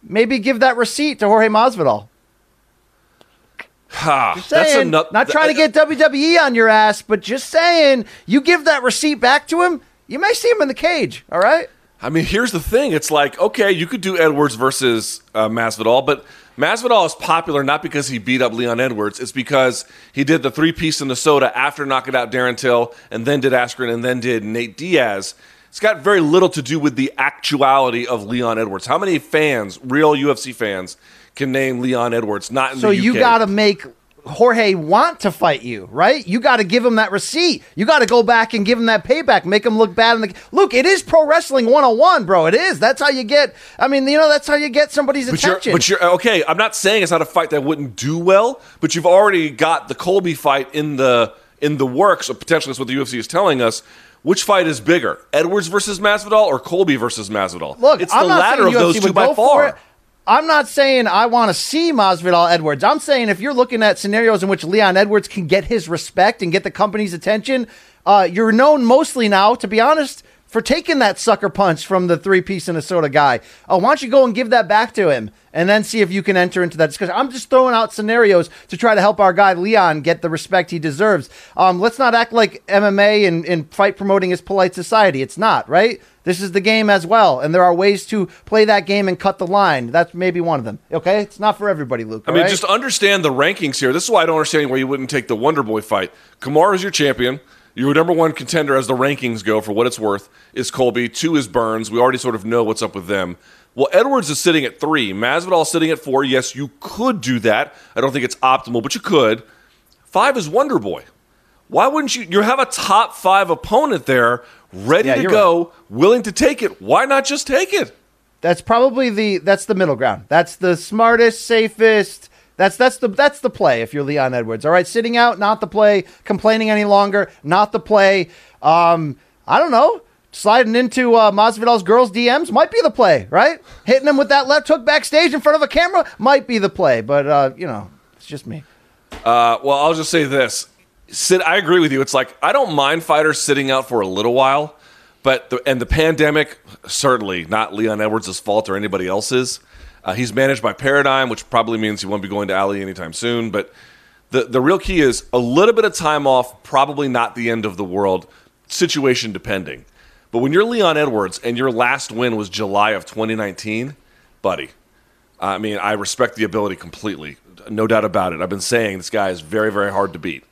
B: maybe give that receipt to Jorge Masvidal.
A: Ha,
B: just saying, not trying to get WWE on your ass, but just saying, you give that receipt back to him, you may see him in the cage. All right.
A: I mean, here's the thing. It's like, okay, you could do Edwards versus uh, Masvidal, but Masvidal is popular not because he beat up Leon Edwards. It's because he did the three piece in the soda after knocking out Darren Till, and then did Askren, and then did Nate Diaz. It's got very little to do with the actuality of Leon Edwards. How many fans, real UFC fans, can name Leon Edwards? Not in
B: so
A: the UK.
B: So you got to make Jorge want to fight you, right? You got to give him that receipt. You got to go back and give him that payback, make him look bad in the Look, it is pro wrestling 101, bro. It is. That's how you get I mean, you know, that's how you get somebody's
A: but
B: attention.
A: You're, but you're okay, I'm not saying it's not a fight that wouldn't do well, but you've already got the Colby fight in the in the works, or potentially that's what the UFC is telling us. Which fight is bigger, Edwards versus Masvidal or Colby versus Masvidal?
B: Look,
A: it's
B: I'm
A: the latter of those two by far.
B: I'm not saying I want to see Masvidal Edwards. I'm saying if you're looking at scenarios in which Leon Edwards can get his respect and get the company's attention, uh, you're known mostly now, to be honest, for taking that sucker punch from the three piece Minnesota guy. Oh, why don't you go and give that back to him and then see if you can enter into that discussion? I'm just throwing out scenarios to try to help our guy Leon get the respect he deserves. Um, let's not act like MMA and, and fight promoting is polite society. It's not, right? This is the game as well, and there are ways to play that game and cut the line. That's maybe one of them. Okay, it's not for everybody, Luke.
A: I mean,
B: right?
A: just understand the rankings here. This is why I don't understand why you wouldn't take the Wonder Boy fight. Kamaru is your champion. Your number one contender, as the rankings go, for what it's worth, is Colby. Two is Burns. We already sort of know what's up with them. Well, Edwards is sitting at three. Masvidal sitting at four. Yes, you could do that. I don't think it's optimal, but you could. Five is Wonder Boy. Why wouldn't you? You have a top five opponent there, ready
B: Yeah,
A: to go, willing to take it. Why not just take it?
B: That's probably the that's the middle ground. That's the smartest, safest. That's that's the that's the play if you're Leon Edwards. All right, sitting out, not the play. Complaining any longer, not the play. Um, I don't know. Sliding into uh, Masvidal's girls' DMs might be the play, right? Hitting him with that left hook backstage in front of a camera might be the play, but uh, you know, it's just me.
A: Uh, well, I'll just say this. Sid, I agree with you. It's like I don't mind fighters sitting out for a little while, but the, and the pandemic certainly not Leon Edwards' fault or anybody else's. Uh, he's managed by Paradigm, which probably means he won't be going to Ali anytime soon. But the the real key is a little bit of time off, probably not the end of the world, situation depending. But when you're Leon Edwards and your last win was July of 2019, buddy, I mean, I respect the ability completely. No doubt about it. I've been saying this guy is very, very hard to beat.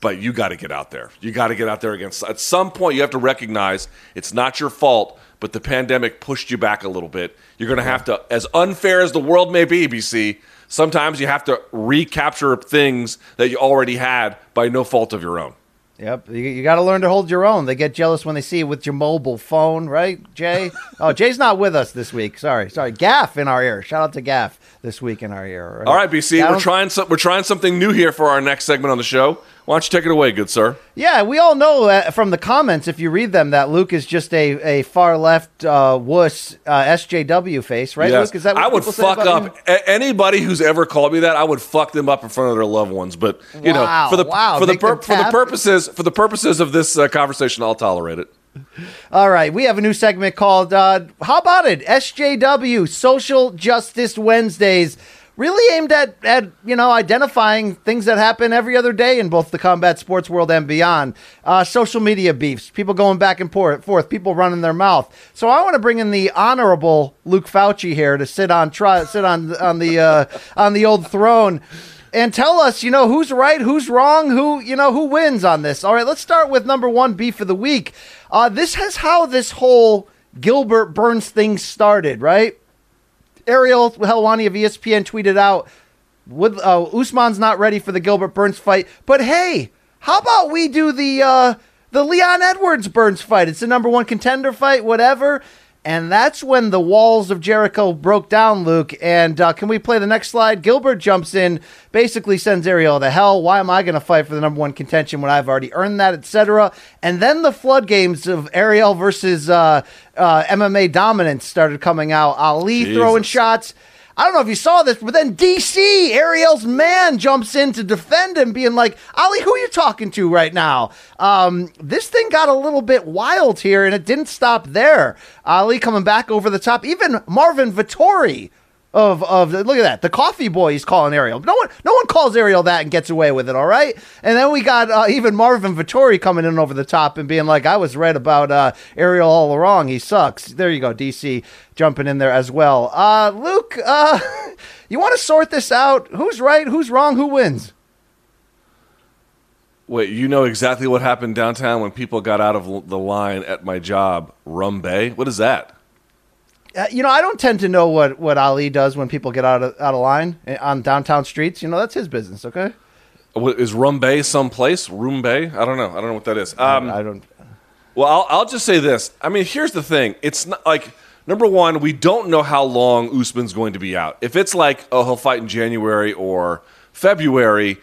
A: But you got to get out there. You got to get out there against. At some point, you have to recognize it's not your fault, but the pandemic pushed you back a little bit. You're going to have to, as unfair as the world may be, BC, sometimes you have to recapture things that you already had by no fault of your own.
B: Yep, you, you got to learn to hold your own. They get jealous when they see it with your mobile phone, right, Jay? oh, Jay's not with us this week. Sorry, sorry. Gaff in our ear. Shout out to Gaff this week in our ear.
A: All right, BC, we're trying, some, we're trying something new here for our next segment on the show. Why don't you take it away, good sir?
B: Yeah, we all know uh, from the comments, if you read them, that Luke is just a, a far left uh, wuss uh, SJW face, right,
A: Yes.
B: Luke? Is that what
A: I would fuck up a- anybody who's ever called me that. I would fuck them up in front of their loved ones. But you
B: Wow,
A: know, for the
B: wow,
A: for the
B: make
A: pur- for the purposes for the purposes of this uh, conversation, I'll tolerate it.
B: All right, we have a new segment called uh, How About It? SJW, Social Justice Wednesdays. Really aimed at, at you know identifying things that happen every other day in both the combat sports world and beyond. Uh, social media beefs, people going back and forth, people running their mouth. So I want to bring in the honorable Luke Fauci here to sit on try, sit on on the uh, on the old throne and tell us, you know, who's right, who's wrong, who, you know, who wins on this. All right, let's start with number one beef of the week. Uh, this has how this whole Gilbert Burns thing started, right? Ariel Helwani of ESPN tweeted out, "With uh, Usman's not ready for the Gilbert Burns fight, but hey, how about we do the uh, the Leon Edwards Burns fight? It's the number one contender fight, whatever." And that's when the walls of Jericho broke down, Luke. And uh, can we play the next slide? Gilbert jumps in, basically sends Ariel to hell. Why am I going to fight for the number one contention when I've already earned that, etc. And then the flood games of Ariel versus uh, uh, MMA dominance started coming out. Ali throwing shots. I don't know if you saw this, but then DC, Ariel's man, jumps in to defend him, being like, Ali, who are you talking to right now? Um, this thing got a little bit wild here, and it didn't stop there. Ali coming back over the top. Even Marvin Vettori of of look at that the coffee boy he's calling Ariel. No one no one calls Ariel that and gets away with it. All right. And then we got uh, even Marvin Vettori coming in over the top and being like, I was right about uh, Ariel all wrong. He sucks. There you go, DC jumping in there as well. Uh, Luke, uh, you want to sort this out? Who's right? Who's wrong? Who wins?
A: Wait, you know exactly what happened downtown when people got out of the line at my job, Rum Bay? What is that?
B: Uh, you know, I don't tend to know what, what Ali does when people get out of out of line eh, on downtown streets. You know, that's his business. Okay.
A: What, is Rum Bay someplace? Room Bay? I don't know. I don't know what that is. Um,
B: I don't.
A: Well, I'll, I'll just say this. I mean, here's the thing. It's not like number one, we don't know how long Usman's going to be out. If it's like, oh, he'll fight in January or February,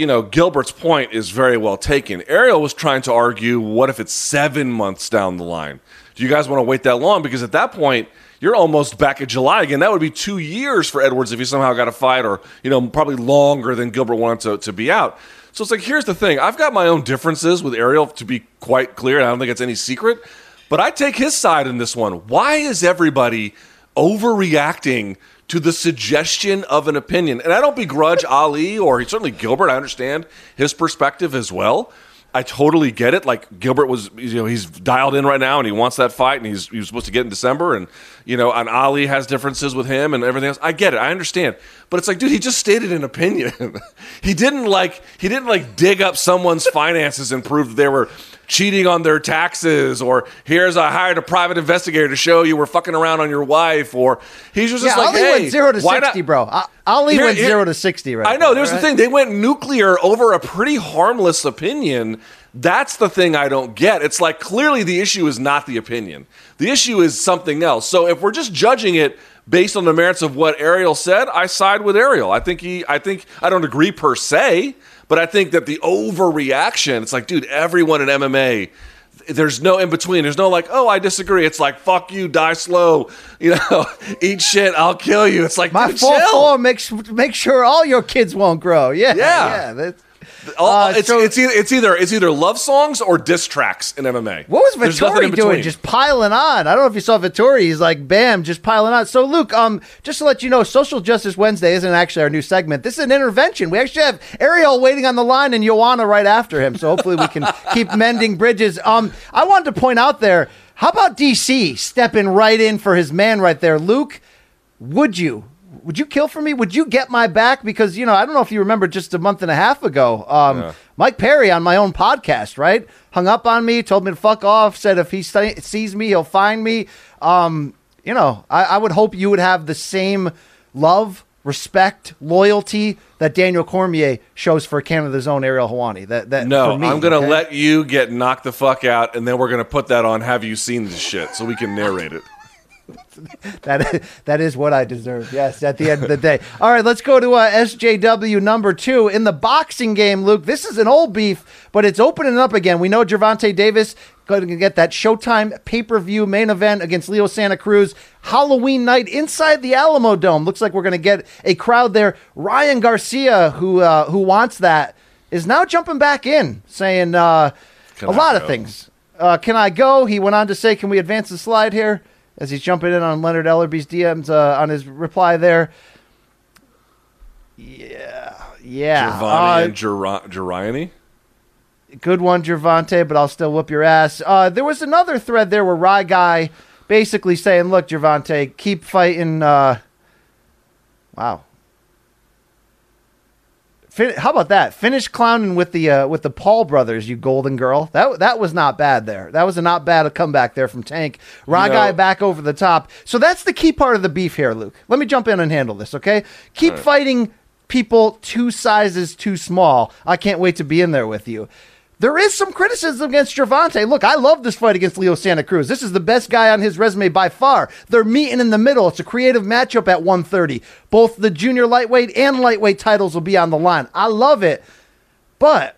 A: you know, Gilbert's point is very well taken. Ariel was trying to argue, what if it's seven months down the line? Do you guys want to wait that long? Because at that point, you're almost back at July again. That would be two years for Edwards if he somehow got a fight, or you know, probably longer than Gilbert wanted to, to be out. So it's like, here's the thing: I've got my own differences with Ariel to be quite clear, and I don't think it's any secret. But I take his side in this one. Why is everybody overreacting to the suggestion of an opinion? And I don't begrudge Ali or certainly Gilbert. I understand his perspective as well. I totally get it. Like Gilbert was, you know, he's dialed in right now, and he wants that fight, and he's he was supposed to get in December, and you know, and Ali has differences with him and everything else. I get it. I understand, but it's like, dude, he just stated an opinion. he didn't like he didn't like dig up someone's finances and prove that they were cheating on their taxes, or here's I hired a private investigator to show you we're fucking around on your wife, or he's just,
B: yeah,
A: like,
B: Ali
A: hey,
B: went zero to sixty,
A: not-
B: bro. I- Ali
A: Here-
B: went
A: here-
B: zero to sixty, right?
A: I know.
B: now,
A: There's the thing. They went nuclear over a pretty harmless opinion. That's the thing I don't get. It's like clearly the issue is not the opinion. The issue is something else. So if we're just judging it based on the merits of what Ariel said, I side with Ariel. I think he. I think I don't agree per se, but I think that the overreaction. It's like, dude, everyone in MMA there's no in between. There's no like, oh, I disagree. It's like, fuck you, die slow. You know, eat shit, I'll kill you. It's like,
B: My
A: dude,
B: full
A: chill.
B: form makes make sure all your kids won't grow. Yeah,
A: Yeah.
B: yeah. Uh,
A: it's,
B: so-
A: it's, either, it's either it's either love songs or diss tracks in MMA.
B: What was
A: Vettori
B: doing? Just piling on. I don't know if you saw Vettori. He's like, bam, just piling on. So, Luke, um, just to let you know, Social Justice Wednesday isn't actually our new segment. This is an intervention. We actually have Ariel waiting on the line and Joanna right after him. So hopefully we can keep mending bridges. Um, I wanted to point out there. How about DC stepping right in for his man right there, Luke? Would you? Would you kill for me? Would you get my back? Because you know, I don't know if you remember, just a month and a half ago, um,
A: Yeah.
B: Mike Perry on my own podcast, right, hung up on me, told me to fuck off, said if he st- sees me, he'll find me. Um, you know, I, I would hope you would have the same love, respect, loyalty that Daniel Cormier shows for Canada's own Ariel Helwani. That that
A: no,
B: for me,
A: I'm gonna
B: okay?
A: let you get knocked the fuck out, and then we're gonna put that on. Have you seen this shit? So we can narrate it.
B: That that is what I deserve. Yes, at the end of the day. All right, let's go to uh, SJW number two in the boxing game. Luke, this is an old beef, but it's opening up again. We know Gervonta Davis going to get that Showtime pay per view main event against Leo Santa Cruz Halloween night inside the Alamodome. Looks like we're going to get a crowd there. Ryan Garcia, who uh, who wants that, is now jumping back in, saying uh, a
A: I
B: lot of things. Uh, can I go? He went on to say, "Can we advance the slide here?" As he's jumping in on Leonard Ellerbe's DMs uh, on his reply there. Yeah, yeah.
A: Giovanni
B: Uh,
A: and Ger- Geriani.
B: good one, Gervonta, but I'll still whoop your ass. Uh, there was another thread there where Rye Guy basically saying, "Look, Gervonta, keep fighting." Uh, wow. Fin- how about that? Finish clowning with the uh, with the Paul brothers, you golden girl. That that was not bad there. That was a not bad comeback there from Tank. Rye
A: You know-
B: back over the top. So that's the key part of the beef here, Luke. Let me jump in and handle this, okay? Keep fighting people two sizes too small. I can't wait to be in there with you. There is some criticism against Gervonta. Look, I love this fight against Leo Santa Cruz. This is the best guy on his resume by far. They're meeting in the middle. It's a creative matchup at 130. Both the junior lightweight and lightweight titles will be on the line. I love it. But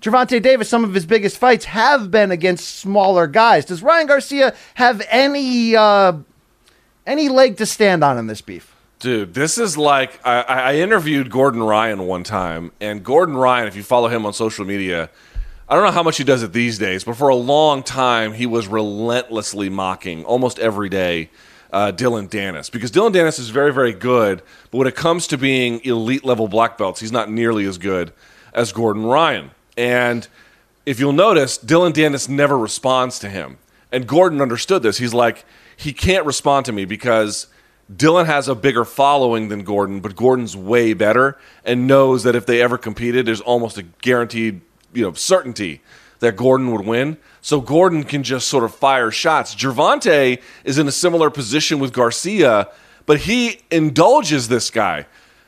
B: Gervonta Davis, some of his biggest fights have been against smaller guys. Does Ryan Garcia have any uh, any leg to stand on in this beef?
A: Dude, this is like I, I I interviewed Gordon Ryan one time, and Gordon Ryan, if you follow him on social media, I don't know how much he does it these days, but for a long time he was relentlessly mocking almost every day uh, Dillon Danis because Dillon Danis is very very good, but when it comes to being elite level black belts, he's not nearly as good as Gordon Ryan. And if you'll notice, Dillon Danis never responds to him. And Gordon understood this. He's like, he can't respond to me because Dillon has a bigger following than Gordon, but Gordon's way better and knows that if they ever competed, there's almost a guaranteed, you know, certainty that Gordon would win. So Gordon can just sort of fire shots. Gervonta is in a similar position with Garcia, but he indulges this guy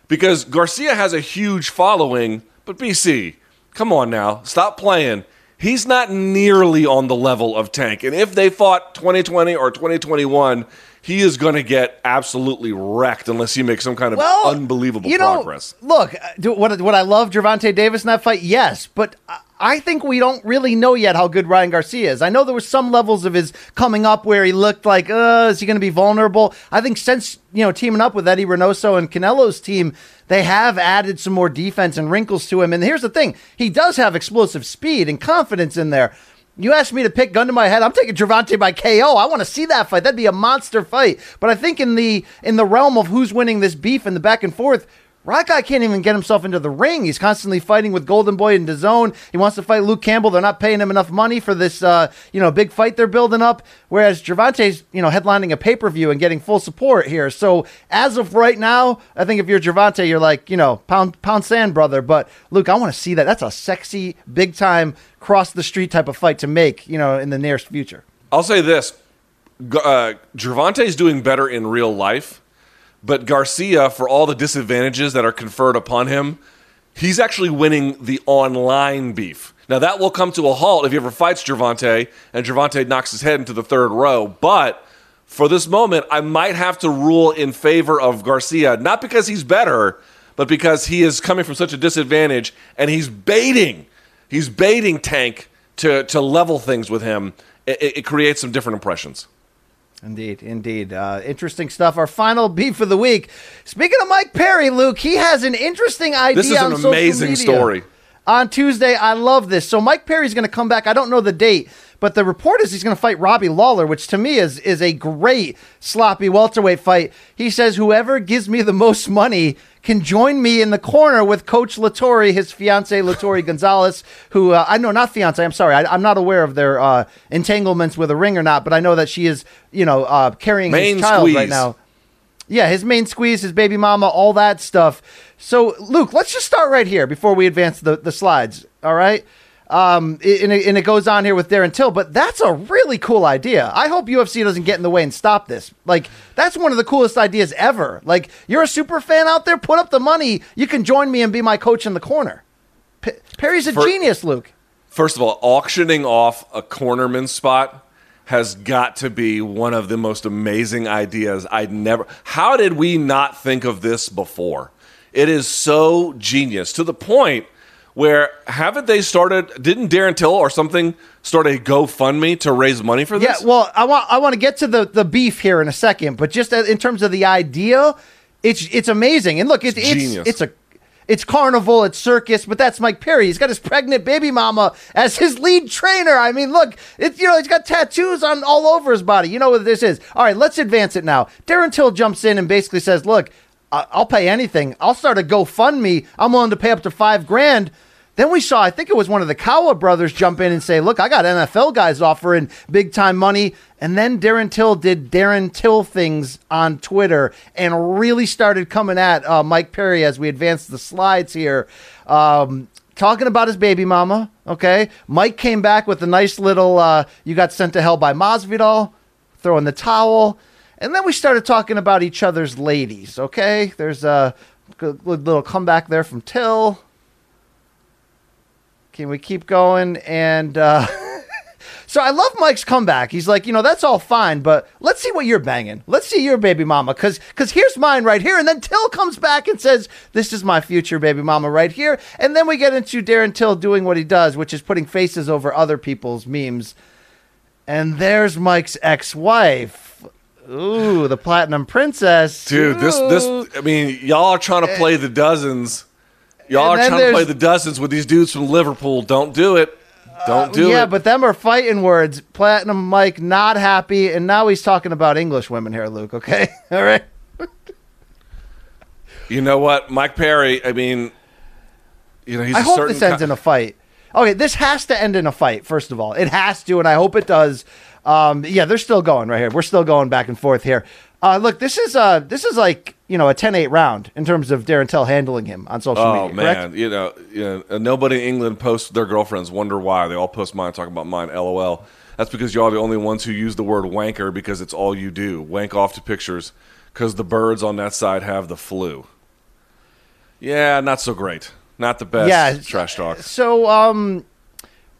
A: because Garcia has a huge following, but BC, come on now, stop playing. He's not nearly on the level of Tank. And if they fought 2020 or 2021, he is going to get absolutely wrecked unless he makes some kind of unbelievable
B: you know,
A: progress.
B: Look, uh, do, what what I love Gervonta Davis in that fight, yes, but I, I think we don't really know yet how good Ryan Garcia is. I know there was some levels of his coming up where he looked like, uh, is he going to be vulnerable? I think since, you know, teaming up with Eddie Reynoso and Canelo's team, they have added some more defense and wrinkles to him. And here's the thing he does have explosive speed and confidence in there. You asked me to pick gun to my head. I'm taking Gervonta by KO. I want to see that fight. That'd be a monster fight. But I think in the in the realm of who's winning this beef and the back and forth, Rock guy can't even get himself into the ring. He's constantly fighting with Golden Boy and DAZN. He wants to fight Luke Campbell. They're not paying him enough money for this, uh, you know, big fight they're building up. Whereas Gervonta's, you know, headlining a pay per view and getting full support here. So as of right now, I think if you're Gervonta, you're like, you know, pound pound sand, brother. But Luke, I want to see that. That's a sexy, big time, cross the street type of fight to make, you know, in the nearest future.
A: I'll say this: uh, Gervonta's doing better in real life but Garcia, for all the disadvantages that are conferred upon him, he's actually winning the online beef. Now that will come to a halt if he ever fights Gervonta and Gervonta knocks his head into the third row. But for this moment, I might have to rule in favor of Garcia, not because he's better, but because he is coming from such a disadvantage and he's baiting, he's baiting Tank to to level things with him. It, it creates some different impressions.
B: Indeed, indeed. Uh, interesting stuff. Our final beef of the week. Speaking of Mike Perry, Luke, he has an interesting idea.
A: This is an amazing story.
B: On Tuesday, I love this. So Mike Perry's going to come back. I don't know the date, but the report is he's going to fight Robbie Lawler, which to me is is a great sloppy welterweight fight. He says whoever gives me the most money can join me in the corner with Coach Latory, his fiance Latory Gonzalez, who uh, I know not fiance. I'm sorry, I, am not aware of their uh, entanglements with a ring or not, but I know that she is, you know, uh, carrying
A: main
B: his child
A: squeeze.
B: right now. Yeah, his main squeeze, his baby mama, all that stuff. So, Luke, let's just start right here before we advance the, the slides. All right. Um, and, it, and it goes on here with Darren Till, but that's a really cool idea. I hope UFC doesn't get in the way and stop this. Like, that's one of the coolest ideas ever. Like, you're a super fan out there, put up the money. You can join me and be my coach in the corner. P- Perry's a For, genius, Luke.
A: First of all, auctioning off a cornerman spot has got to be one of the most amazing ideas I'd never. How did we not think of this before? It is so genius to the point where haven't they started? Didn't Darren Till or something start a GoFundMe to raise money for this?
B: Yeah, well, I want I want to get to the the beef here in a second, but just in terms of the idea, it's it's amazing. And look, it's it's, it's, it's a it's carnival, it's circus, but that's Mike Perry. He's got his pregnant baby mama as his lead trainer. I mean, look, it's you know he's got tattoos on all over his body. You know what this is. All right, let's advance it now. Darren Till jumps in and basically says, "Look, I'll pay anything. I'll start a GoFundMe. I'm willing to pay up to five grand." Then we saw, I think it was one of the Kawa brothers jump in and say, Look, I got NFL guys offering big time money. And then Darren Till did Darren Till things on Twitter and really started coming at uh, Mike Perry as we advanced the slides here. Um, talking about his baby mama. Okay. Mike came back with a nice little, uh, you got sent to hell by Masvidal, throwing the towel. And then we started talking about each other's ladies. Okay. There's a little comeback there from Till. Can we keep going? And uh, so I love Mike's comeback. He's like, you know, that's all fine, but let's see what you're banging. Let's see your baby mama, because because here's mine right here. And then Till comes back and says, this is my future baby mama right here. And then we get into Darren Till doing what he does, which is putting faces over other people's memes. And there's Mike's ex-wife. Ooh, the platinum princess.
A: Dude,
B: Ooh.
A: this this I mean, y'all are trying to eh. play the dozens Y'all are trying to play the dozens with these dudes from Liverpool. Don't do it. Don't do
B: uh, yeah,
A: it.
B: Yeah, but them are fighting words. Platinum Mike not happy, and now he's talking about English women here, Luke. Okay, all right.
A: you know what, Mike Perry? I mean, you know, he's.
B: I hope this ends in a fight. Okay, this has to end in a fight. First of all, it has to, and I hope it does. Um, yeah, they're still going right here. We're still going back and forth here. Uh, look, this is uh, this is like you know a 10-8 round in terms of Darren Till handling him on social
A: oh,
B: media.
A: Oh man, you know, you know, nobody in England posts their girlfriends. Wonder why they all post mine, talking about mine. LOL. That's because y'all are the only ones who use the word wanker because it's all you do. Wank off to pictures because the birds on that side have the flu. Yeah, not so great. Not the best. Yeah, trash talk.
B: So, um,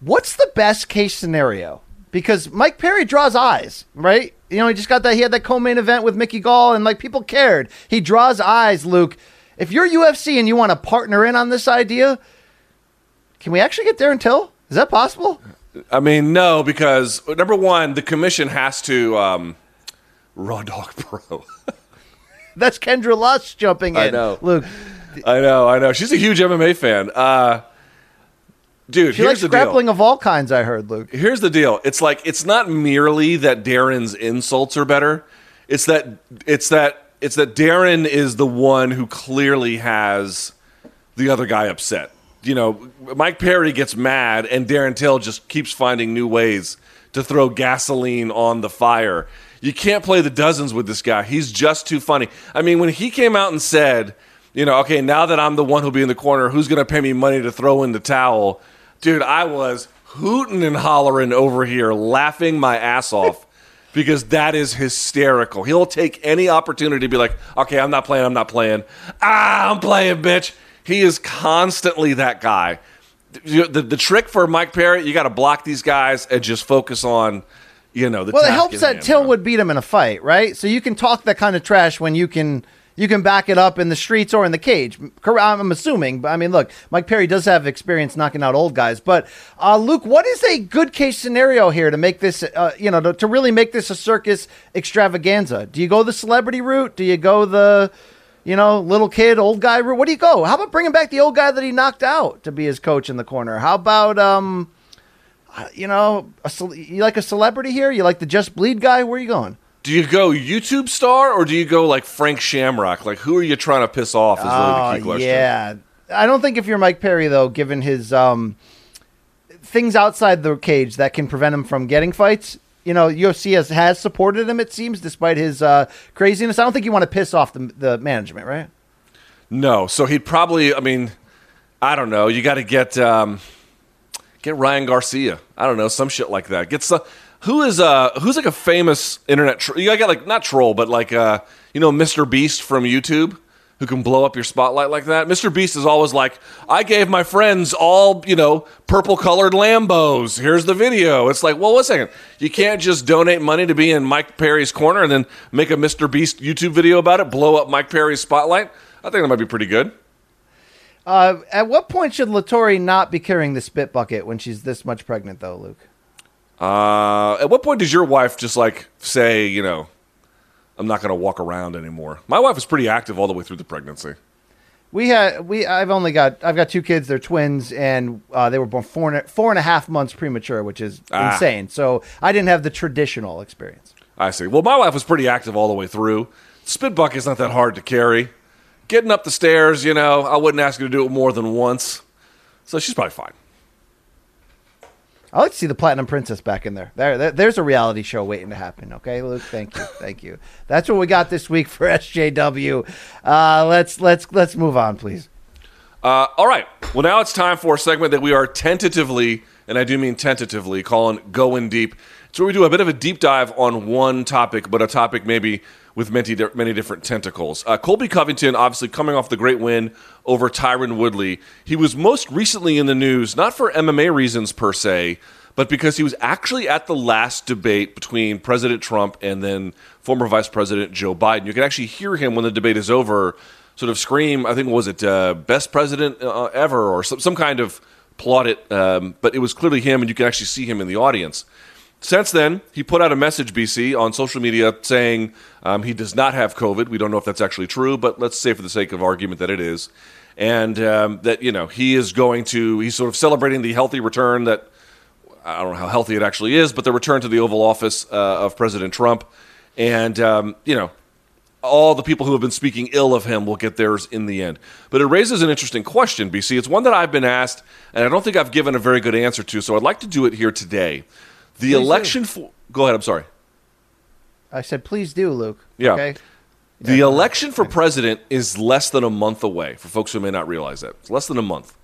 B: what's the best case scenario? Because Mike Perry draws eyes, right? You know, he just got that. He had that co-main event with Mickey Gall, and like people cared. He draws eyes, Luke. If you're UFC and you want to partner in on this idea, can we actually get there until? Is that possible?
A: I mean, no, because number one, the commission has to um, raw dog pro.
B: That's Kendra Lust jumping in.
A: I know.
B: Luke,
A: I know, I know. She's a huge MMA fan. Uh, dude,
B: she
A: here's
B: likes
A: the
B: grappling
A: deal.
B: of all kinds. I heard, Luke.
A: Here's the deal. It's like it's not merely that Darren's insults are better. It's that it's that it's that Darren is the one who clearly has the other guy upset. You know, Mike Perry gets mad, and Darren Till just keeps finding new ways to throw gasoline on the fire. You can't play the dozens with this guy. He's just too funny. I mean, when he came out and said, you know, okay, now that I'm the one who'll be in the corner, who's going to pay me money to throw in the towel? Dude, I was hooting and hollering over here, laughing my ass off because that is hysterical. He'll take any opportunity to be like, okay, I'm not playing, I'm not playing. Ah, I'm playing, bitch. He is constantly that guy. The, the, the trick for Mike Perry, you got to block these guys and just focus on, you know, the
B: Well, it helps that
A: hand,
B: Till would beat him in a fight, right? So you can talk that kind of trash when you can you can back it up in the streets or in the cage. I'm assuming, but I mean, look, Mike Perry does have experience knocking out old guys. But uh, Luke, what is a good case scenario here to make this, uh, you know, to, to really make this a circus extravaganza? Do you go the celebrity route? Do you go the you know, little kid, old guy route? What do you go? How about bringing back the old guy that he knocked out to be his coach in the corner? How about um, uh, you know, a, you like a celebrity here? You like the Just Bleed guy? Where are you going?
A: Do you go YouTube star or do you go like Frank Shamrock? Like, who are you trying to piss off? Is really the key
B: Oh,
A: question.
B: yeah. I don't think if you're Mike Perry though, given his um, things outside the cage that can prevent him from getting fights. You know, UFC has, has supported him. It seems, despite his uh, craziness. I don't think you want to piss off the, the management, right?
A: No, so he'd probably. I mean, I don't know. You got to get um, get Ryan Garcia. I don't know, some shit like that. Get some. Who is uh who's like a famous internet? Tro- you got like not troll, but like uh you know Mr. Beast from YouTube. Who can blow up your spotlight like that? Mr. Beast is always like, I gave my friends all, you know, purple colored Lambos. Here's the video. It's like, well, wait a second. You can't just donate money to be in Mike Perry's corner and then make a Mr. Beast YouTube video about it, blow up Mike Perry's spotlight. I think that might be pretty good.
B: Uh, at what point should Latory not be carrying the spit bucket when she's this much pregnant, though, Luke?
A: Uh, at what point does your wife just like say, you know, I'm not going to walk around anymore? My wife was pretty active all the way through the pregnancy.
B: We had we. I've only got I've got two kids. They're twins, and uh, they were born four and, four and a half months premature, which is
A: Ah.
B: insane. So I didn't have the traditional experience.
A: I see. Well, my wife was pretty active all the way through. Spit bucket's not that hard to carry. Getting up the stairs, you know, I wouldn't ask her to do it more than once. So she's probably fine.
B: I like to see the Platinum Princess back in there. There, there- there's a reality show waiting to happen. Okay, Luke. Thank you, thank you. That's what we got this week for SJW. Uh, let's let's let's move on, please.
A: Uh, all right. Well, now it's time for a segment that we are tentatively, and I do mean tentatively, calling Going Deep. It's where we do a bit of a deep dive on one topic, but a topic maybe with many, many different tentacles. Uh, Colby Covington, obviously coming off the great win over Tyron Woodley. He was most recently in the news, not for MMA reasons per se, but because he was actually at the last debate between President Trump and then former Vice President Joe Biden. You can actually hear him when the debate is over sort of scream, I think, was it uh, best president uh, ever or some, some kind of plaudit, um, but it was clearly him, and you can actually see him in the audience. Since then, he put out a message, BC, on social media saying um, he does not have COVID. We don't know if that's actually true, but let's say for the sake of argument that it is. And um, that, you know, he is going to, he's sort of celebrating the healthy return that, I don't know how healthy it actually is, but the return to the Oval Office uh, of President Trump. And, um, you know, all the people who have been speaking ill of him will get theirs in the end. But it raises an interesting question, BC. It's one that I've been asked, and I don't think I've given a very good answer to, so I'd like to do it here today. The
B: do.
A: election for. Go ahead, I'm sorry.
B: I said, please do, Luke.
A: Yeah.
B: Okay.
A: The election for president is less than a month away. For folks who may not realize that, it's less than a month.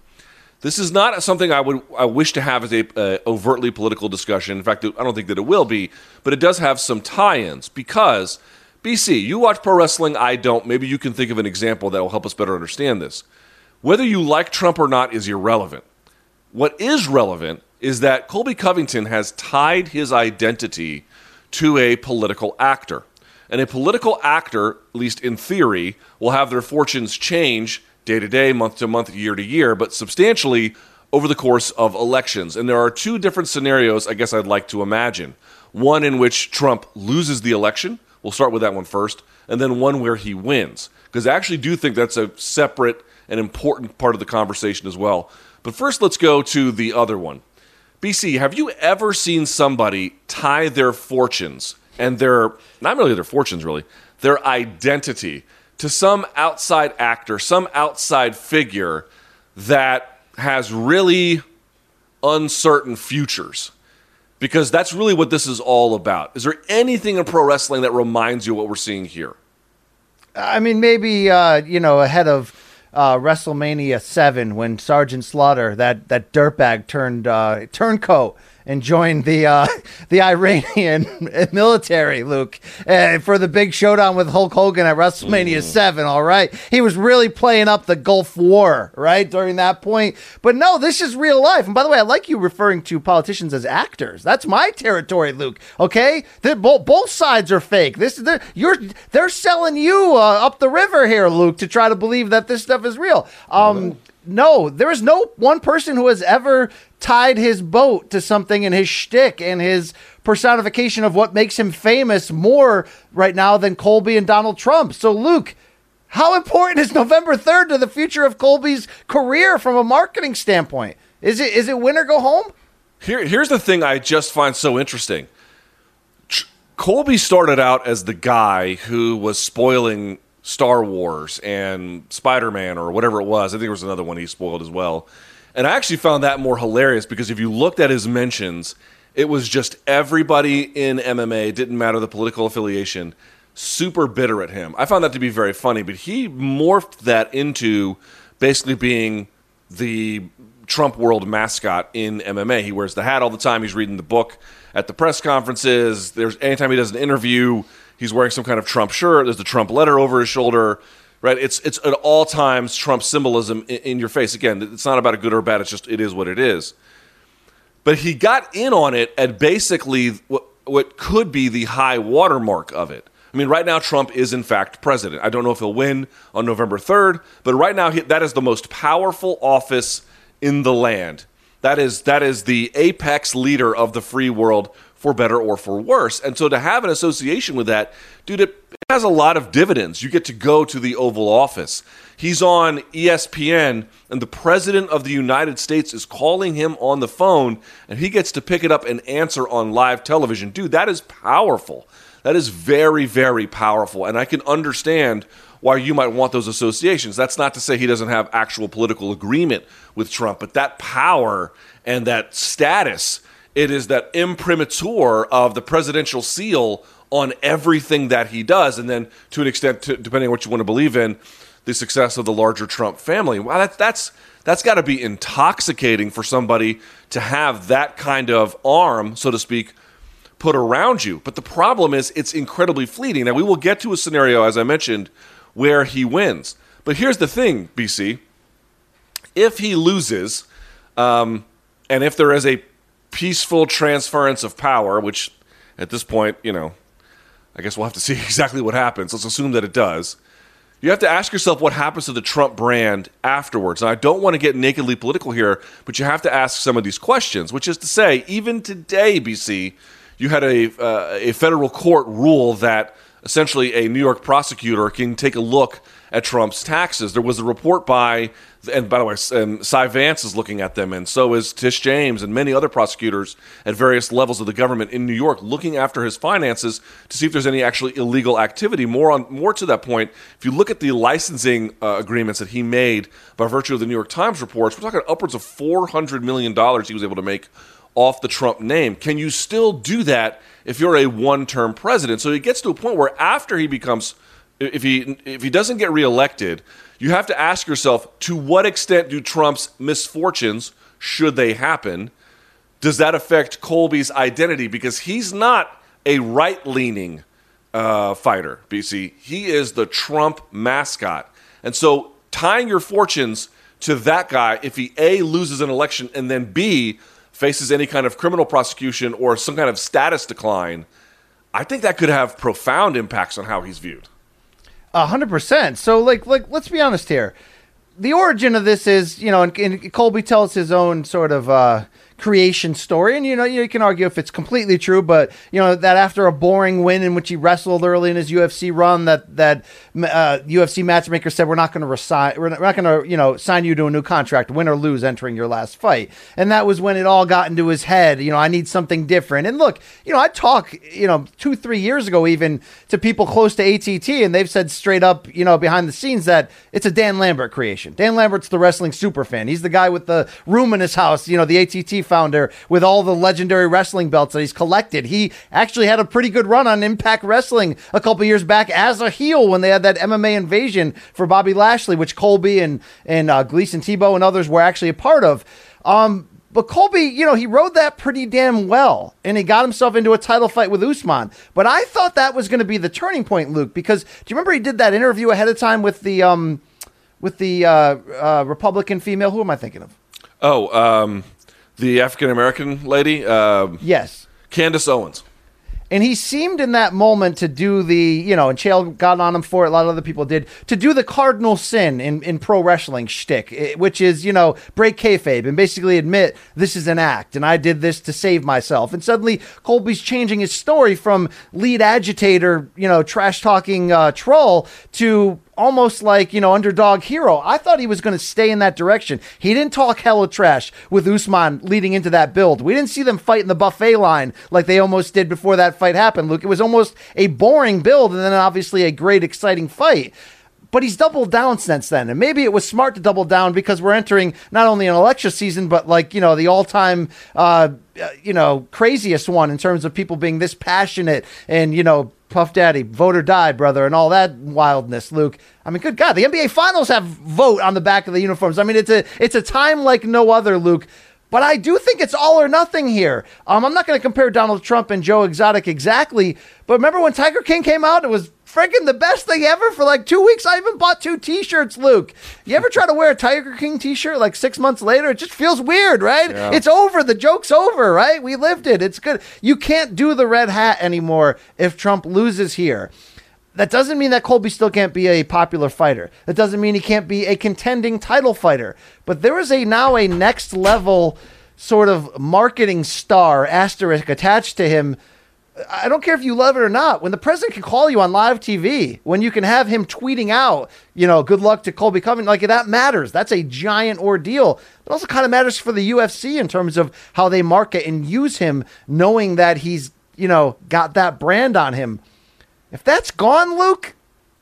A: This is not something I would I wish to have as a uh, overtly political discussion. In fact, I don't think that it will be, but it does have some tie-ins because BC, you watch pro wrestling, I don't. Maybe you can think of an example that will help us better understand this. Whether you like Trump or not is irrelevant. What is relevant is that Colby Covington has tied his identity to a political actor. And a political actor, at least in theory, will have their fortunes change day to day, month to month, year to year, but substantially over the course of elections. And there are two different scenarios I guess I'd like to imagine. One in which Trump loses the election. We'll start with that one first. And then one where he wins. Because I actually do think that's a separate and important part of the conversation as well. But first, let's go to the other one. BC, have you ever seen somebody tie their fortunes and their, not really their fortunes, really, their identity to some outside actor, some outside figure that has really uncertain futures? Because that's really what this is all about. Is there anything in pro wrestling that reminds you what we're seeing here?
B: I mean, maybe, uh, you know, ahead of uh, WrestleMania seven when Sergeant Slaughter, that that dirtbag, turned uh, turncoat and joined the uh, the Iranian military, Luke, uh, for the big showdown with Hulk Hogan at WrestleMania mm. 7. All right. He was really playing up the Gulf War, right, during that point. But no, this is real life. And by the way, I like you referring to politicians as actors. That's my territory, Luke. Okay? Both sides are fake. This they're, you're, they're selling you uh, up the river here, Luke, to try to believe that this stuff is real. Um, no, there is no one person who has ever tied his boat to something in his shtick and his personification of what makes him famous more right now than Colby and Donald Trump. So, Luke, how important is November 3rd to the future of Colby's career from a marketing standpoint? Is it is it win or go home?
A: Here, here's the thing I just find so interesting. Colby started out as the guy who was spoiling Star Wars and Spider Man or whatever it was. I think there was another one he spoiled as well. And I actually found that more hilarious because if you looked at his mentions, it was just everybody in MMA, didn't matter the political affiliation, super bitter at him. I found that to be very funny, but he morphed that into basically being the Trump world mascot in MMA. He wears the hat all the time, he's reading the book at the press conferences. There's anytime he does an interview, he's wearing some kind of Trump shirt, there's the Trump letter over his shoulder right? It's it's at all times Trump symbolism in, in, your face. Again, it's not about a good or bad. It's just it is what it is. But he got in on it at basically what what could be the high watermark of it. I mean, right now Trump is in fact president. I don't know if he'll win on November third, but right now he, that is the most powerful office in the land. That is that is the apex leader of the free world for better or for worse. And so to have an association with that, dude, it has a lot of dividends. You get to go to the Oval Office. He's on ESPN, and the President of the United States is calling him on the phone, and he gets to pick it up and answer on live television. Dude, that is powerful. That is very, very powerful. And I can understand why you might want those associations. That's not to say he doesn't have actual political agreement with Trump, but that power and that status it is that imprimatur of the presidential seal on everything that he does, and then to an extent, to, depending on what you want to believe in, the success of the larger Trump family. Wow, that's that's that's got to be intoxicating for somebody to have that kind of arm, so to speak, put around you. But the problem is, it's incredibly fleeting. Now we will get to a scenario, as I mentioned, where he wins. But here's the thing, BC. If he loses, um, and if there is a peaceful transference of power, which at this point, you know, I guess we'll have to see exactly what happens. Let's assume that it does. You have to ask yourself what happens to the Trump brand afterwards. And I don't want to get nakedly political here, but you have to ask some of these questions, which is to say, even today, BC, you had a, uh, a federal court rule that essentially a New York prosecutor can take a look at Trump's taxes. There was a report by, and by the way, and Cy Vance is looking at them, and so is Tish James and many other prosecutors at various levels of the government in New York, looking after his finances to see if there's any actually illegal activity. More on more to that point, if you look at the licensing uh, agreements that he made by virtue of the New York Times reports, we're talking upwards of four hundred million dollars he was able to make off the Trump name. Can you still do that if you're a one-term president? So it gets to a point where after he becomes if he if he doesn't get reelected, you have to ask yourself to what extent do Trump's misfortunes, should they happen, does that affect Colby's identity? Because he's not a right leaning uh, fighter, BC. He is the Trump mascot. And so tying your fortunes to that guy, if he A, loses an election, and then B, faces any kind of criminal prosecution or some kind of status decline, I think that could have profound impacts on how he's viewed.
B: Hundred percent. So, like, like, let's be honest here. the origin of this is, you know, and, and Colby tells his own sort of uh, creation story, and you know, you can argue if it's completely true, but you know that after a boring win in which he wrestled early in his UFC run, that that uh, UFC matchmaker said we're not going to resign, we're not, not going to, you know, sign you to a new contract, win or lose, entering your last fight, and that was when it all got into his head. You know, I need something different. And look, you know, I talk, you know, two three years ago even to people close to ATT, and they've said straight up, you know, behind the scenes that it's a Dan Lambert creation. Dan Lambert's the wrestling super fan. He's the guy with the room in his house, you know, the ATT founder with all the legendary wrestling belts that he's collected. He actually had a pretty good run on Impact Wrestling a couple years back as a heel when they had that MMA invasion for Bobby Lashley, which Colby and and uh, Gleison Tibau and others were actually a part of. Um, but Colby, you know, he rode that pretty damn well, and he got himself into a title fight with Usman. But I thought that was going to be the turning point, Luke, because do you remember he did that interview ahead of time with the um, with the uh, uh, Republican female? Who am I thinking of?
A: Oh, um, the African American lady, uh,
B: Yes.
A: Candace Owens.
B: And he seemed in that moment to do the, you know, and Chael got on him for it, a lot of other people did, to do the cardinal sin in, in pro wrestling shtick, eh, which is, you know, break kayfabe and basically admit this is an act and I did this to save myself. And suddenly Colby's changing his story from lead agitator, you know, trash talking uh, troll to almost like you know underdog hero. I thought he was going to stay in that direction. He didn't talk hella trash with Usman leading into that build. We didn't see them fight in the buffet line like they almost did before that fight happened. Luke, it was almost a boring build and then obviously a great exciting fight. But he's doubled down since then. And maybe it was smart to double down because we're entering not only an election season, but like, you know, the all time, uh, you know, craziest one in terms of people being this passionate and, you know, Puff Daddy, vote or die, brother, and all that wildness, Luke. I mean, good God, the NBA Finals have vote on the back of the uniforms. I mean, it's a it's a time like no other, Luke. But I do think it's all or nothing here. Um, I'm not going to compare Donald Trump and Joe Exotic exactly, but remember when Tiger King came out? It was freaking the best thing ever for like two weeks. I even bought two T-shirts, Luke. You ever try to wear a Tiger King T-shirt like six months later? It just feels weird, right?
A: Yeah.
B: It's over. The joke's over, right? We lived it. It's good. You can't do the red hat anymore if Trump loses here. That doesn't mean that Colby still can't be a popular fighter. That doesn't mean he can't be a contending title fighter. But there is a now a next level sort of marketing star asterisk attached to him. I don't care if you love it or not. When the president can call you on live TV, when you can have him tweeting out, you know, good luck to Colby Covington, like that matters. That's a giant ordeal. It also kind of matters for the UFC in terms of how they market and use him, knowing that he's, you know, got that brand on him. If that's gone, Luke,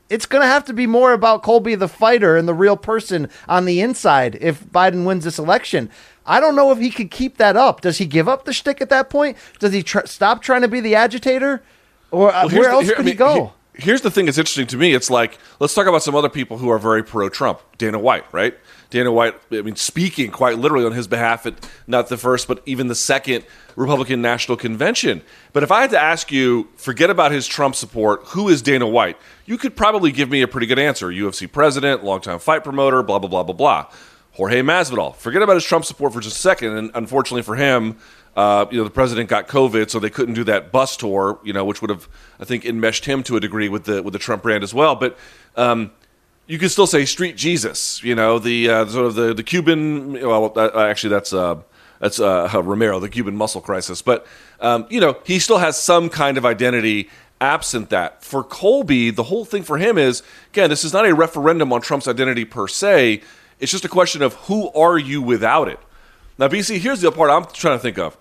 B: it's going to have to be more about Colby the fighter and the real person on the inside if Biden wins this election. I don't know if he could keep that up. Does he give up the shtick at that point? Does he tr- stop trying to be the agitator? Or uh,
A: Well,
B: where
A: the-
B: else
A: here-
B: could
A: I
B: he
A: mean,
B: go?
A: He- here's the thing that's interesting to me. It's like, let's talk about some other people who are very pro Trump. Dana White, right? Dana White, I mean, speaking quite literally on his behalf at not the first, but even the second Republican National Convention. But if I had to ask you, forget about his Trump support, who is Dana White? You could probably give me a pretty good answer. UFC president, longtime fight promoter, blah, blah, blah, blah, blah. Jorge Masvidal. Forget about his Trump support for just a second. And unfortunately for him, uh, you know, the president got COVID, so they couldn't do that bus tour, you know, which would have, I think, enmeshed him to a degree with the with the Trump brand as well. But um, you could still say Street Jesus, you know, the uh, sort of the the Cuban. Well, uh, actually, that's uh, that's uh, Romero, the Cuban muscle crisis. But um, you know, he still has some kind of identity. Absent that, for Colby, the whole thing for him is again, this is not a referendum on Trump's identity per se. It's just a question of who are you without it. Now, BC, here's the part I'm trying to think of.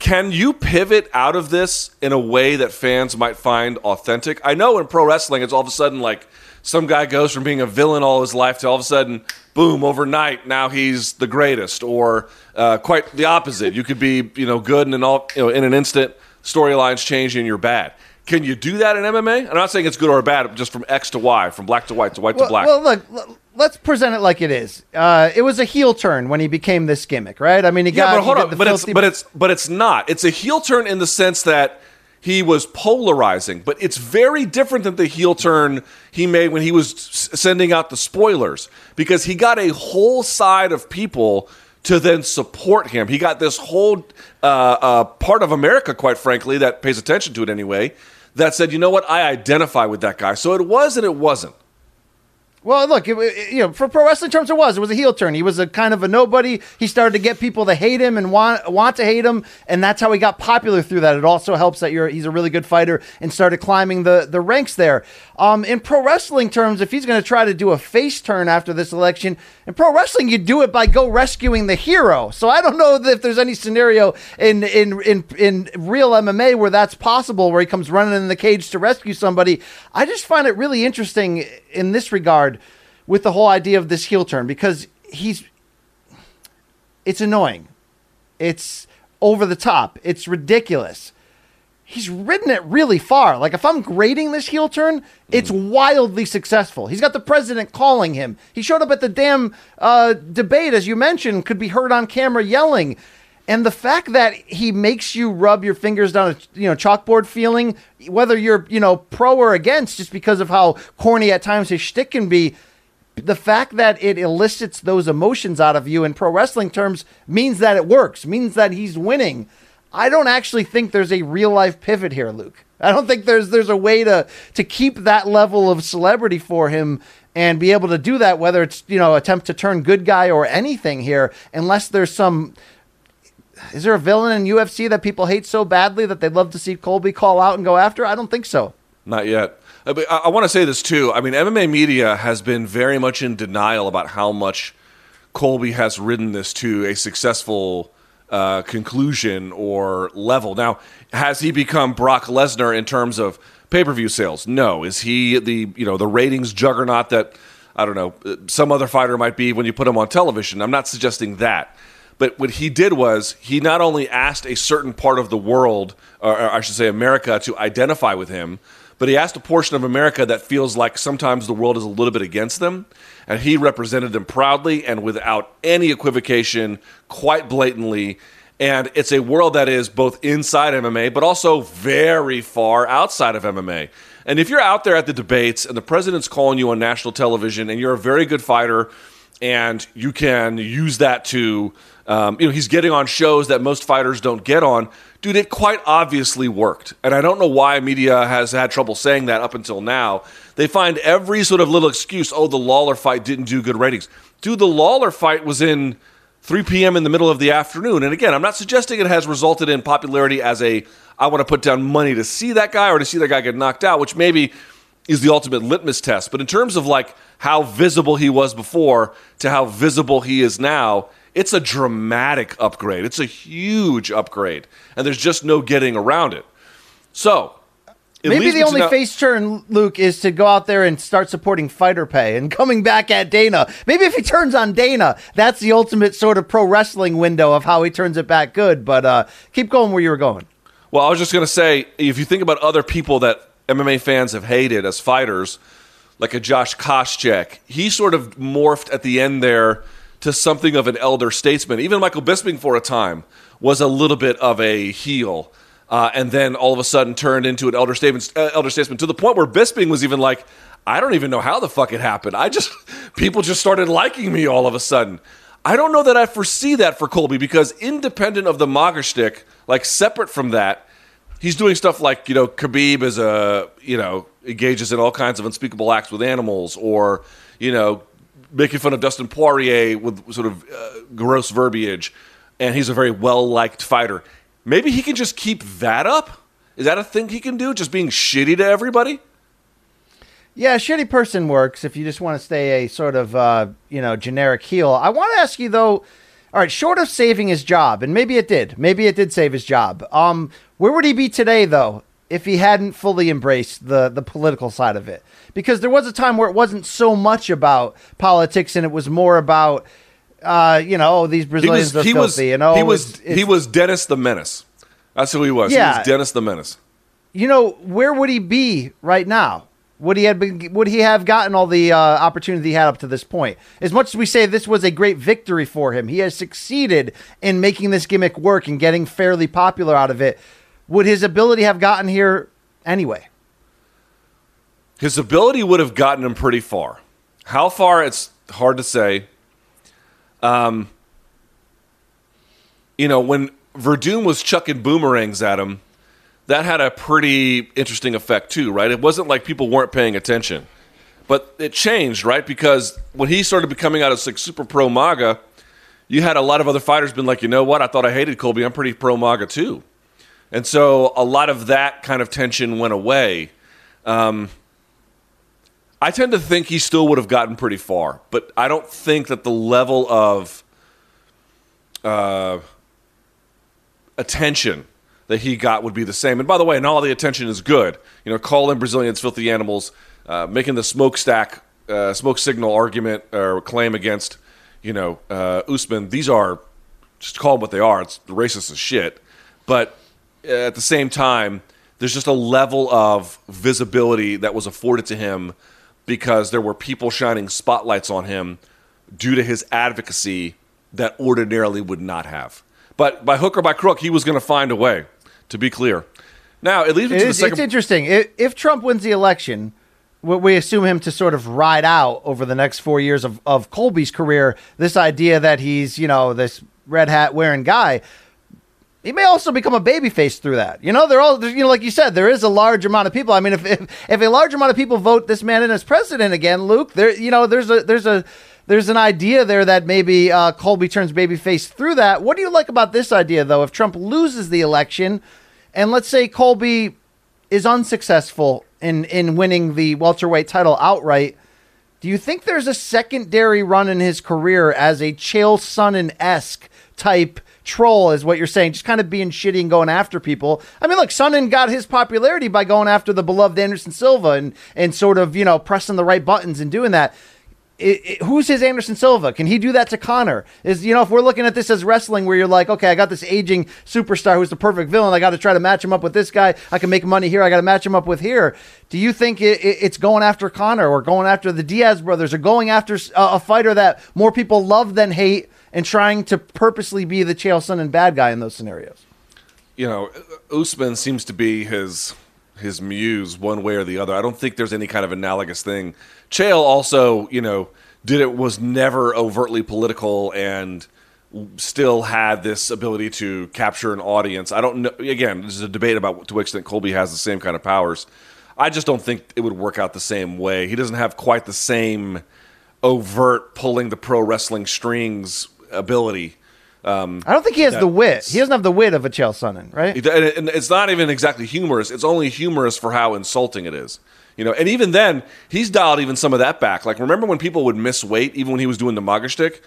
A: Can you pivot out of this in a way that fans might find authentic? I know in pro wrestling, it's all of a sudden like some guy goes from being a villain all his life to all of a sudden, boom, overnight, now he's the greatest, or uh, quite the opposite. You could be, you know, good and in all, you know, in an instant, storylines change and you're bad. Can you do that in MMA? I'm not saying it's good or bad, just from X to Y, from black to white to white to black.
B: well, look, l- let's present it like it is. Uh, it was a heel turn when he became this gimmick, right? I mean, he
A: Yeah,
B: got,
A: but hold on.
B: the
A: But it's
B: filthy-
A: but it's but it's not. It's a heel turn in the sense that he was polarizing, but it's very different than the heel turn he made when he was sending out the spoilers because he got a whole side of people to then support him. He got this whole uh, uh, part of America, quite frankly, that pays attention to it anyway, that said, you know what, I identify with that guy. So it was and it wasn't.
B: Well, look, it, it- you know, for pro wrestling terms, it was. It was a heel turn. He was a kind of a nobody. He started to get people to hate him and want want to hate him, and that's how he got popular through that. It also helps that you're he's a really good fighter and started climbing the the ranks there. Um, in pro wrestling terms, if he's going to try to do a face turn after this election, in pro wrestling, you do it by go rescuing the hero. So I don't know if there's any scenario in in in in real MMA where that's possible, where he comes running in the cage to rescue somebody. I just find it really interesting in this regard with the whole idea of this heel turn because he's it's annoying. It's over the top. It's ridiculous. He's ridden it really far. Like if I'm grading this heel turn, it's wildly successful. He's got the president calling him. He showed up at the damn uh, debate, as you mentioned, could be heard on camera yelling. And the fact that he makes you rub your fingers down a you know chalkboard feeling, whether you're you know pro or against, just because of how corny at times his shtick can be, the fact that it elicits those emotions out of you in pro wrestling terms means that it works, means that he's winning. I don't actually think there's a real life pivot here, Luke. I don't think there's there's a way to to keep that level of celebrity for him and be able to do that whether it's, you know, attempt to turn good guy or anything here unless there's some is there a villain in UFC that people hate so badly that they'd love to see Colby call out and go after? I don't think so.
A: Not yet. Uh, but I, I want to say this too. I mean, MMA media has been very much in denial about how much Colby has ridden this to a successful uh, conclusion or level. Now, has he become Brock Lesnar in terms of pay per view sales? No. Is he the you know the ratings juggernaut that I don't know uh, some other fighter might be when you put him on television? I'm not suggesting that. But what he did was he not only asked a certain part of the world, or, or I should say America, to identify with him, but he asked a portion of America that feels like sometimes the world is a little bit against them. And he represented them proudly and without any equivocation, quite blatantly. And it's a world that is both inside MMA, but also very far outside of MMA. And if you're out there at the debates and the president's calling you on national television and you're a very good fighter and you can use that to um, you know he's getting on shows that most fighters don't get on dude it quite obviously worked and i don't know why media has had trouble saying that up until now they find every sort of little excuse oh the lawler fight didn't do good ratings dude the lawler fight was in 3 p.m. in the middle of the afternoon. And again, I'm not suggesting it has resulted in popularity as a I want to put down money to see that guy or to see that guy get knocked out, which maybe is the ultimate litmus test. But in terms of like how visible he was before to how visible he is now, it's a dramatic upgrade. It's a huge upgrade. And there's just no getting around it. So,
B: Maybe the only
A: now-
B: face turn, Luke, is to go out there and start supporting fighter pay and coming back at Dana. Maybe if he turns on Dana, that's the ultimate sort of pro wrestling window of how he turns it back good. But uh, keep going where you were going.
A: Well, I was just going to say, if you think about other people that MMA fans have hated as fighters, like a Josh Koscheck, he sort of morphed at the end there to something of an elder statesman. Even Michael Bisping, for a time, was a little bit of a heel, uh, and then all of a sudden turned into an elder statesman, uh, elder statesman to the point where Bisping was even like, I don't even know how the fuck it happened. I just people just started liking me all of a sudden. I don't know that I foresee that for Colby because independent of the MAGA shtick, like separate from that, he's doing stuff like you know Khabib is a you know engages in all kinds of unspeakable acts with animals, or you know making fun of Dustin Poirier with sort of uh, gross verbiage, and he's a very well liked fighter. Maybe he can just keep that up. Is that a thing he can do? Just being shitty to everybody?
B: Yeah, shitty person works if you just want to stay a sort of uh, you know generic heel. I want to ask you though. All right, short of saving his job, and maybe it did. Maybe it did save his job. Um, where would he be today though if he hadn't fully embraced the the political side of it? Because there was a time where it wasn't so much about politics and it was more about uh, you know, oh, these
A: He
B: Brazilians
A: was
B: are
A: he was
B: filthy. you know,
A: he was
B: it's-
A: he was Dennis the Menace. That's who he was. He
B: Yeah.
A: was Dennis the Menace.
B: you know, where would he be right now? Would he have been, would he have gotten all the uh, opportunity he had up to this point? As much as we say this was a great victory for him, he has succeeded in making this gimmick work and getting fairly popular out of it. Would his ability have gotten here anyway?
A: His ability would have gotten him pretty far. How far? It's hard to say. Um, you know, when Werdum was chucking boomerangs at him, that had a pretty interesting effect too, right? It wasn't like people weren't paying attention. But it changed, right? Because when he started becoming out as like super pro MAGA, you had a lot of other fighters been like, you know what? I thought I hated Colby. I'm pretty pro MAGA too. And so a lot of that kind of tension went away. Um, I tend to think he still would have gotten pretty far, but I don't think that the level of uh, attention that he got would be the same. And by the way, not all the attention is good. You know, calling Brazilians filthy animals, uh, making the smokestack, uh, smoke signal argument or claim against, you know, uh, Usman. These are just call them what they are. It's racist as shit. But Uh, at the same time, there's just a level of visibility that was afforded to him because there were people shining spotlights on him due to his advocacy that ordinarily would not have. But by hook or by crook, he was going to find a way. To be clear, now it leads me
B: It
A: to the second.
B: It's interesting. If, Trump wins the election, we- we assume him to sort of ride out over the next four years of, of Colby's career. This idea that he's, you know, this red hat wearing guy. He may also become a babyface through that. You know, they're all, you know, like you said, there is a large amount of people. I mean, if, if if a large amount of people vote this man in as president again, Luke, there, you know, there's a there's a there's an idea there that maybe uh, Colby turns babyface through that. What do you like about this idea, though? If Trump loses the election, and let's say Colby is unsuccessful in in winning the welterweight title outright, do you think there's a secondary run in his career as a Chael Sonnen esque type troll, is what you're saying? Just kind of being shitty and going after people. I mean, look, Sonnen got his popularity by going after the beloved Anderson Silva and and sort of you know pressing the right buttons and doing that. It, it- who's his Anderson Silva? Can he do that to Conor? Is you know if we're looking at this as wrestling, where you're like, okay, I got this aging superstar who's the perfect villain. I got to try to match him up with this guy. I can make money here. I got to match him up with here. Do you think it, it, it's going after Conor or going after the Diaz brothers or going after a fighter that more people love than hate and trying to purposely be the Chael Sonnen bad guy in those scenarios?
A: you know, Usman seems to be his his muse one way or the other. I don't think there's any kind of analogous thing. Chael also, you know, did it was never overtly political and still had this ability to capture an audience. I don't know. Again, there's a debate about to what extent Colby has the same kind of powers. I just don't think it would work out the same way. He doesn't have quite the same overt pulling the pro wrestling strings ability.
B: Um, I don't think he has the wit. He doesn't have the wit of a Chael Sonnen, right?
A: It- and it- and it's not even exactly humorous. It's only humorous for how insulting it is. You know, and even then, he's dialed even some of that back. Like, remember when people would miss weight, even when he was doing the MAGA shtick?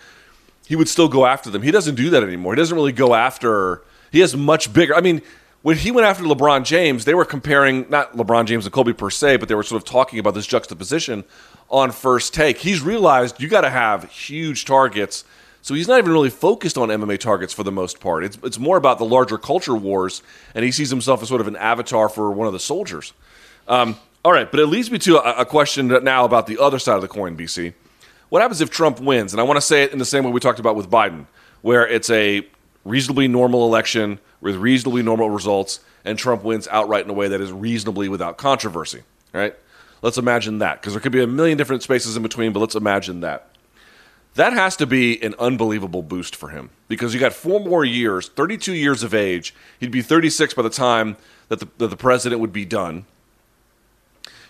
A: He would still go after them. He doesn't do that anymore. He doesn't really go after. He has much bigger. I mean, when he went after LeBron James, they were comparing not LeBron James and Kobe per se, but they were sort of talking about this juxtaposition on first take. He's realized you got to have huge targets. So he's not even really focused on MMA targets for the most part. It's, it's more about the larger culture wars, and he sees himself as sort of an avatar for one of the soldiers. Um, all right, but it leads me to a, a question now about the other side of the coin, BC. What happens if Trump wins? And I want to say it in the same way we talked about with Biden, where it's a reasonably normal election with reasonably normal results, and Trump wins outright in a way that is reasonably without controversy. Right? Let's imagine that, because there could be a million different spaces in between, but let's imagine that. That has to be an unbelievable boost for him because you got four more years, 32 years of age. He'd be 36 by the time that the, that the president would be done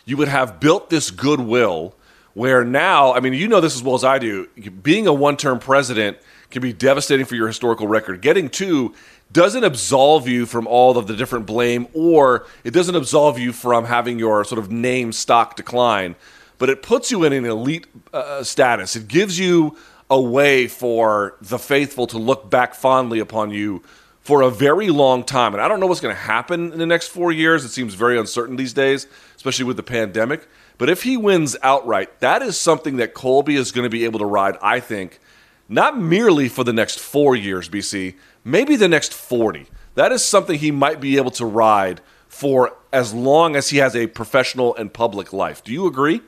A: you would have built this goodwill where now, I mean, you know this as well as I do, being a one term president can be devastating for your historical record. Getting two doesn't absolve you from all of the different blame, or it doesn't absolve you from having your sort of name stock decline, but it puts you in an elite uh, status. It gives you a way for the faithful to look back fondly upon you for a very long time. And I don't know what's going to happen in the next four years. It seems very uncertain these days, especially with the pandemic. But if he wins outright, that is something that Colby is going to be able to ride, I think, not merely for the next four years, BC, maybe the next 40. That is something he might be able to ride for as long as he has a professional and public life. Do you agree?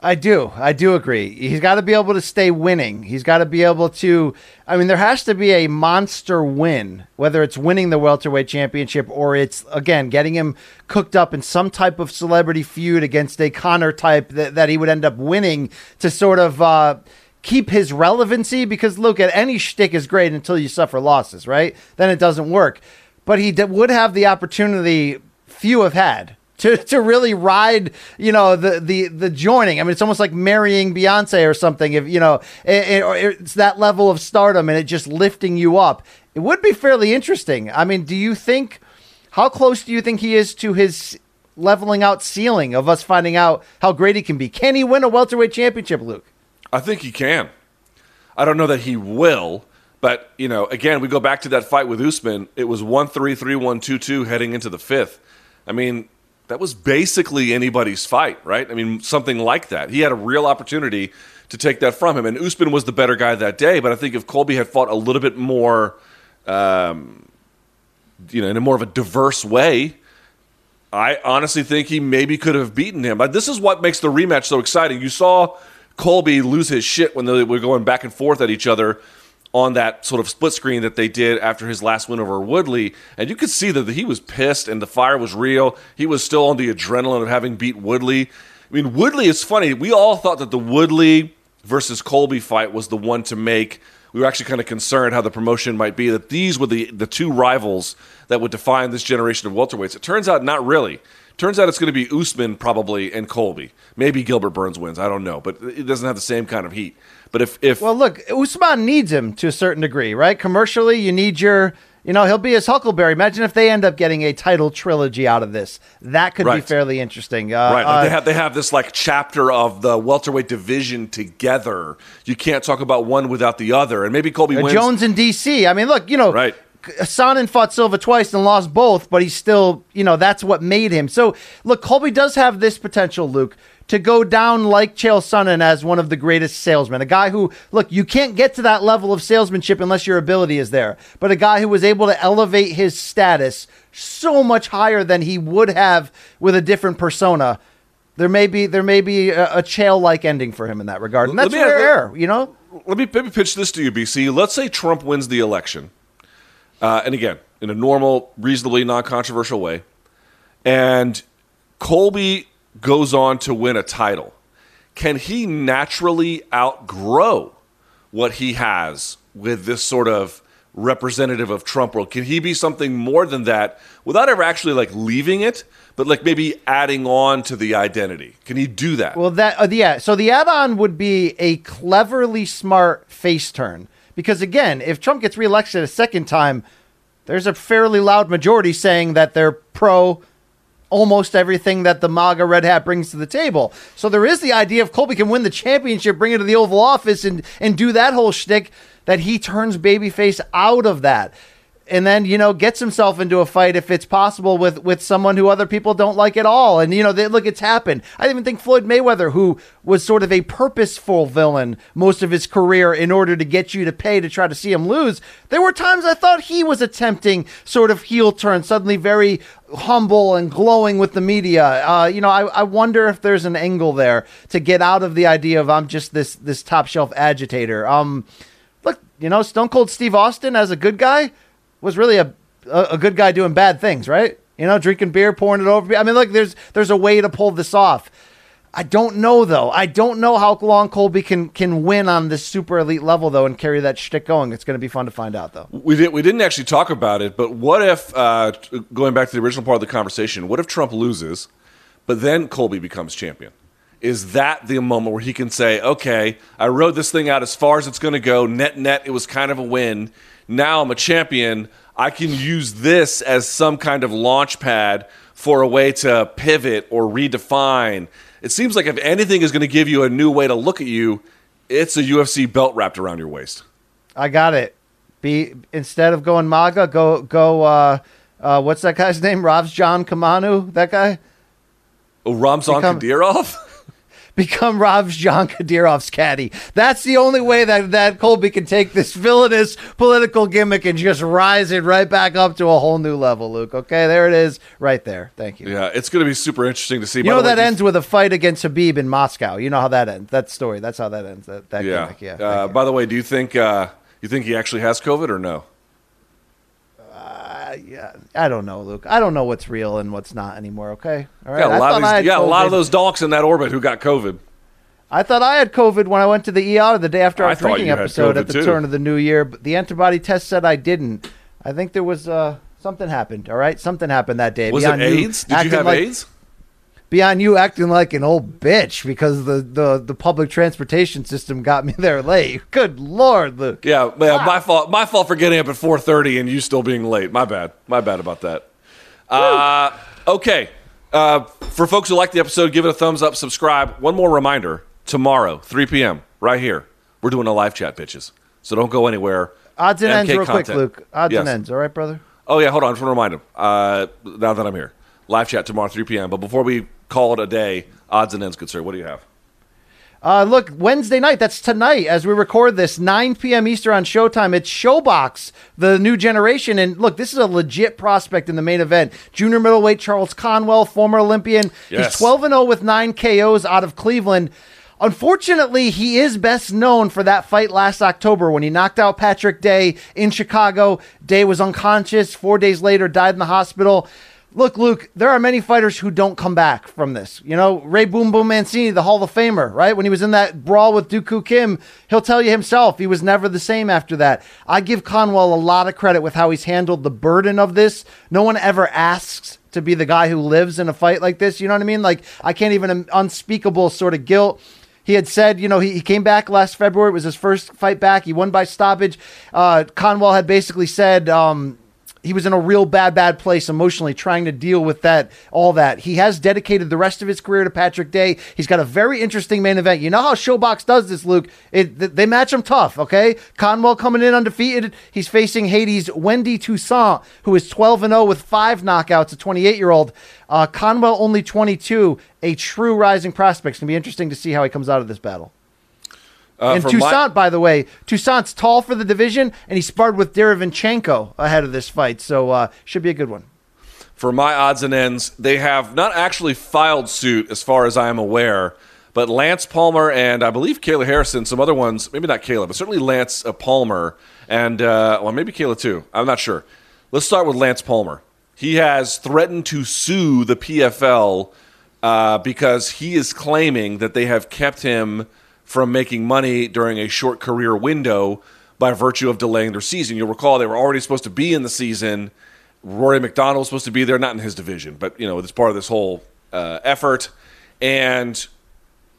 B: I do. I do agree. He's got to be able to stay winning. He's got to be able to. I mean, there has to be a monster win, whether it's winning the welterweight championship or it's again getting him cooked up in some type of celebrity feud against a Conor type that, that he would end up winning to sort of uh, keep his relevancy. Because look, at any shtick is great until you suffer losses, right? Then it doesn't work. But he d- would have the opportunity few have had to, to really ride, you know, the, the, the joining. I mean, it's almost like marrying Beyonce or something. If you know, it, it, it's that level of stardom and it just lifting you up. It would be fairly interesting. I mean, do you think? How close do you think he is to his leveling out ceiling of us finding out how great he can be? Can he win a welterweight championship, Luke?
A: I think he can. I don't know that he will, but you know, again, we go back to that fight with Usman. It was one three three one two two heading into the fifth. I mean, that was basically anybody's fight, right? I mean, something like that. He had a real opportunity to take that from him, and Usman was the better guy that day. But I think if Colby had fought a little bit more, um, you know, in a more of a diverse way, I honestly think he maybe could have beaten him. But this is what makes the rematch so exciting. You saw Colby lose his shit when they were going back and forth at each other on that sort of split screen that they did after his last win over Woodley, and you could see that he was pissed and the fire was real. He was still on the adrenaline of having beat Woodley. I mean, Woodley is funny. We all thought that the Woodley versus Colby fight was the one to make. We were actually kind of concerned how the promotion might be that these were the the two rivals that would define this generation of welterweights. It turns out not really. Turns out it's going to be Usman probably and Colby. Maybe Gilbert Burns wins. I don't know, but it doesn't have the same kind of heat. But if if
B: well, look, Usman needs him to a certain degree, right? Commercially, you need your, you know, he'll be his Huckleberry. Imagine if they end up getting a title trilogy out of this. That could
A: Right.
B: be fairly interesting. Uh,
A: Right, like
B: uh,
A: they have they have this like chapter of the welterweight division together. You can't talk about one without the other, and maybe Colby
B: uh. Jones in DC. I mean, look, you know,
A: Right.
B: Sonnen fought Silva twice and lost both, but he's still, you know, that's what made him. So, look, Colby does have this potential, Luke, to go down like Chael Sonnen as one of the greatest salesmen. A guy who, look, you can't get to that level of salesmanship unless your ability is there. But a guy who was able to elevate his status so much higher than he would have with a different persona. There may be there may be a, a Chael like ending for him in that regard, and
A: Let
B: that's
A: me
B: rare, you know.
A: let me maybe pitch this to you, BC. Let's say Trump wins the election, uh, and again, in a normal, reasonably non-controversial way, and Colby goes on to win a title. Can he naturally outgrow what he has with this sort of representative of Trump world? Can he be something more than that without ever actually like leaving it, but like maybe adding on to the identity? Can he do that?
B: Well, that uh, yeah. So the add-on would be a cleverly smart face turn because again, if Trump gets reelected a second time, there's a fairly loud majority saying that they're pro almost everything that the MAGA red hat brings to the table. So there is the idea if Colby can win the championship, bring it to the Oval Office, and and do that whole shtick, that he turns babyface out of that. And then you know gets himself into a fight if it's possible with with someone who other people don't like at all. And you know they, look, it's happened. I even think Floyd Mayweather, who was sort of a purposeful villain most of his career in order to get you to pay to try to see him lose. There were times I thought he was attempting sort of heel turn, suddenly very humble and glowing with the media. Uh, you know, I, I wonder if there's an angle there to get out of the idea of I'm just this this top shelf agitator. Um, look, you know, Stone Cold Steve Austin as a good guy was really a a, a good guy doing bad things, right? You know, drinking beer, pouring it over. I mean, look, there's there's a way to pull this off. I don't know though. I don't know how long Colby can can win on this super elite level though, and carry that shtick going. It's going to be fun to find out though.
A: We did. We didn't actually talk about it, but what if, uh, going back to the original part of the conversation, what if Trump loses, but then Colby becomes champion? Is that the moment where he can say, "Okay, I rode this thing out as far as it's going to go. Net net, it was kind of a win. Now I'm a champion. I can use this as some kind of launch pad for a way to pivot or redefine." It seems like if anything is going to give you a new way to look at you, it's a UFC belt wrapped around your waist.
B: I got it. Be instead of going MAGA, go go. Uh, uh, what's that guy's name? Ravs John Kamanu. That guy.
A: Oh, Ramzan
B: Become-
A: Kadyrov.
B: Become Ravs John Kadyrov's caddy. That's the only way that that Colby can take this villainous political gimmick and just rise it right back up to a whole new level. Luke. Okay, there it is, right there. Thank you.
A: Yeah, it's going to be super interesting to see.
B: You
A: By
B: know
A: the way,
B: that ends with a fight against Khabib in Moscow. You know how that ends. That story. That's how that ends. That, that
A: Yeah.
B: gimmick. Yeah.
A: Uh, by the way, do you think uh, you think he actually has COVID or no?
B: Yeah, I don't know, Luke. I don't know what's real and what's not anymore. Okay, all right.
A: Got a
B: I
A: lot of these, got a lot of those donks in that orbit who got COVID.
B: I thought I had COVID when I went to the ER the day after our
A: thought
B: drinking episode at the
A: too.
B: turn of the new year, but the antibody test said I didn't. I think there was uh, something happened. All right, something happened that day.
A: Was it
B: you
A: AIDS? Did you have
B: like-
A: AIDS?
B: Beyond you acting like an old bitch because the, the, the public transportation system got me there late. Good lord, Luke.
A: Yeah, man, my fault. My fault for getting up at 4:30 and you still being late. My bad. My bad about that. Uh, okay. Uh, for folks who like the episode, give it a thumbs up, subscribe. One more reminder: tomorrow, 3 p.m. right here, we're doing a live chat, bitches. So don't go anywhere.
B: Odds and ends,
A: MK
B: real quick. Luke. Odds
A: Yes.
B: and ends. All right, brother.
A: Oh yeah, hold on. I just want to remind him. Uh, now that I'm here, live chat tomorrow, 3 p.m. But before we call it a day, odds and ends, good sir. What do you have?
B: Uh, look, Wednesday night, that's tonight as we record this, 9 p.m. Eastern on Showtime. It's ShoBox, the new generation. And look, this is a legit prospect in the main event. Junior middleweight Charles Conwell, former Olympian.
A: Yes.
B: He's 12 0 with nine KOs out of Cleveland. Unfortunately, he is best known for that fight last October when he knocked out Patrick Day in Chicago. Day was unconscious. Four days later, died in the hospital. Look, Luke, there are many fighters who don't come back from this. You know, Ray Boom Boom Mancini, the Hall of Famer, right? When he was in that brawl with Duk Koo Kim, he'll tell you himself he was never the same after that. I give Conwell a lot of credit with how he's handled the burden of this. No one ever asks to be the guy who lives in a fight like this. You know what I mean? Like, I can't even unspeakable sort of guilt. He had said, you know, he, he came back last February. It was his first fight back. He won by stoppage. Uh, Conwell had basically said um, he was in a real bad, bad place emotionally, trying to deal with that, all that. He has dedicated the rest of his career to Patrick Day. He's got a very interesting main event. You know how ShoBox does this, Luke? It, they match him tough, okay? Conwell coming in undefeated. He's facing hades Wendy Toussaint, who is 12 and 0 with five knockouts, a 28 year old. Uh, Conwell only 22, a true rising prospect. It's going to be interesting to see how he comes out of this battle.
A: Uh,
B: and Toussaint,
A: my-
B: by the way, Toussaint's tall for the division, and he sparred with Derevyanchenko ahead of this fight, so uh, should be a good one.
A: for my odds and ends, they have not actually filed suit, as far as I am aware. But Lance Palmer and I believe Kayla Harrison, some other ones, maybe not Kayla, but certainly Lance uh, Palmer and uh, well, maybe Kayla too. I'm not sure. Let's start with Lance Palmer. He has threatened to sue the PFL uh, because he is claiming that they have kept him from making money during a short career window by virtue of delaying their season. You'll recall they were already supposed to be in the season. Rory MacDonald was supposed to be there, not in his division, but you know, it's part of this whole uh, effort. And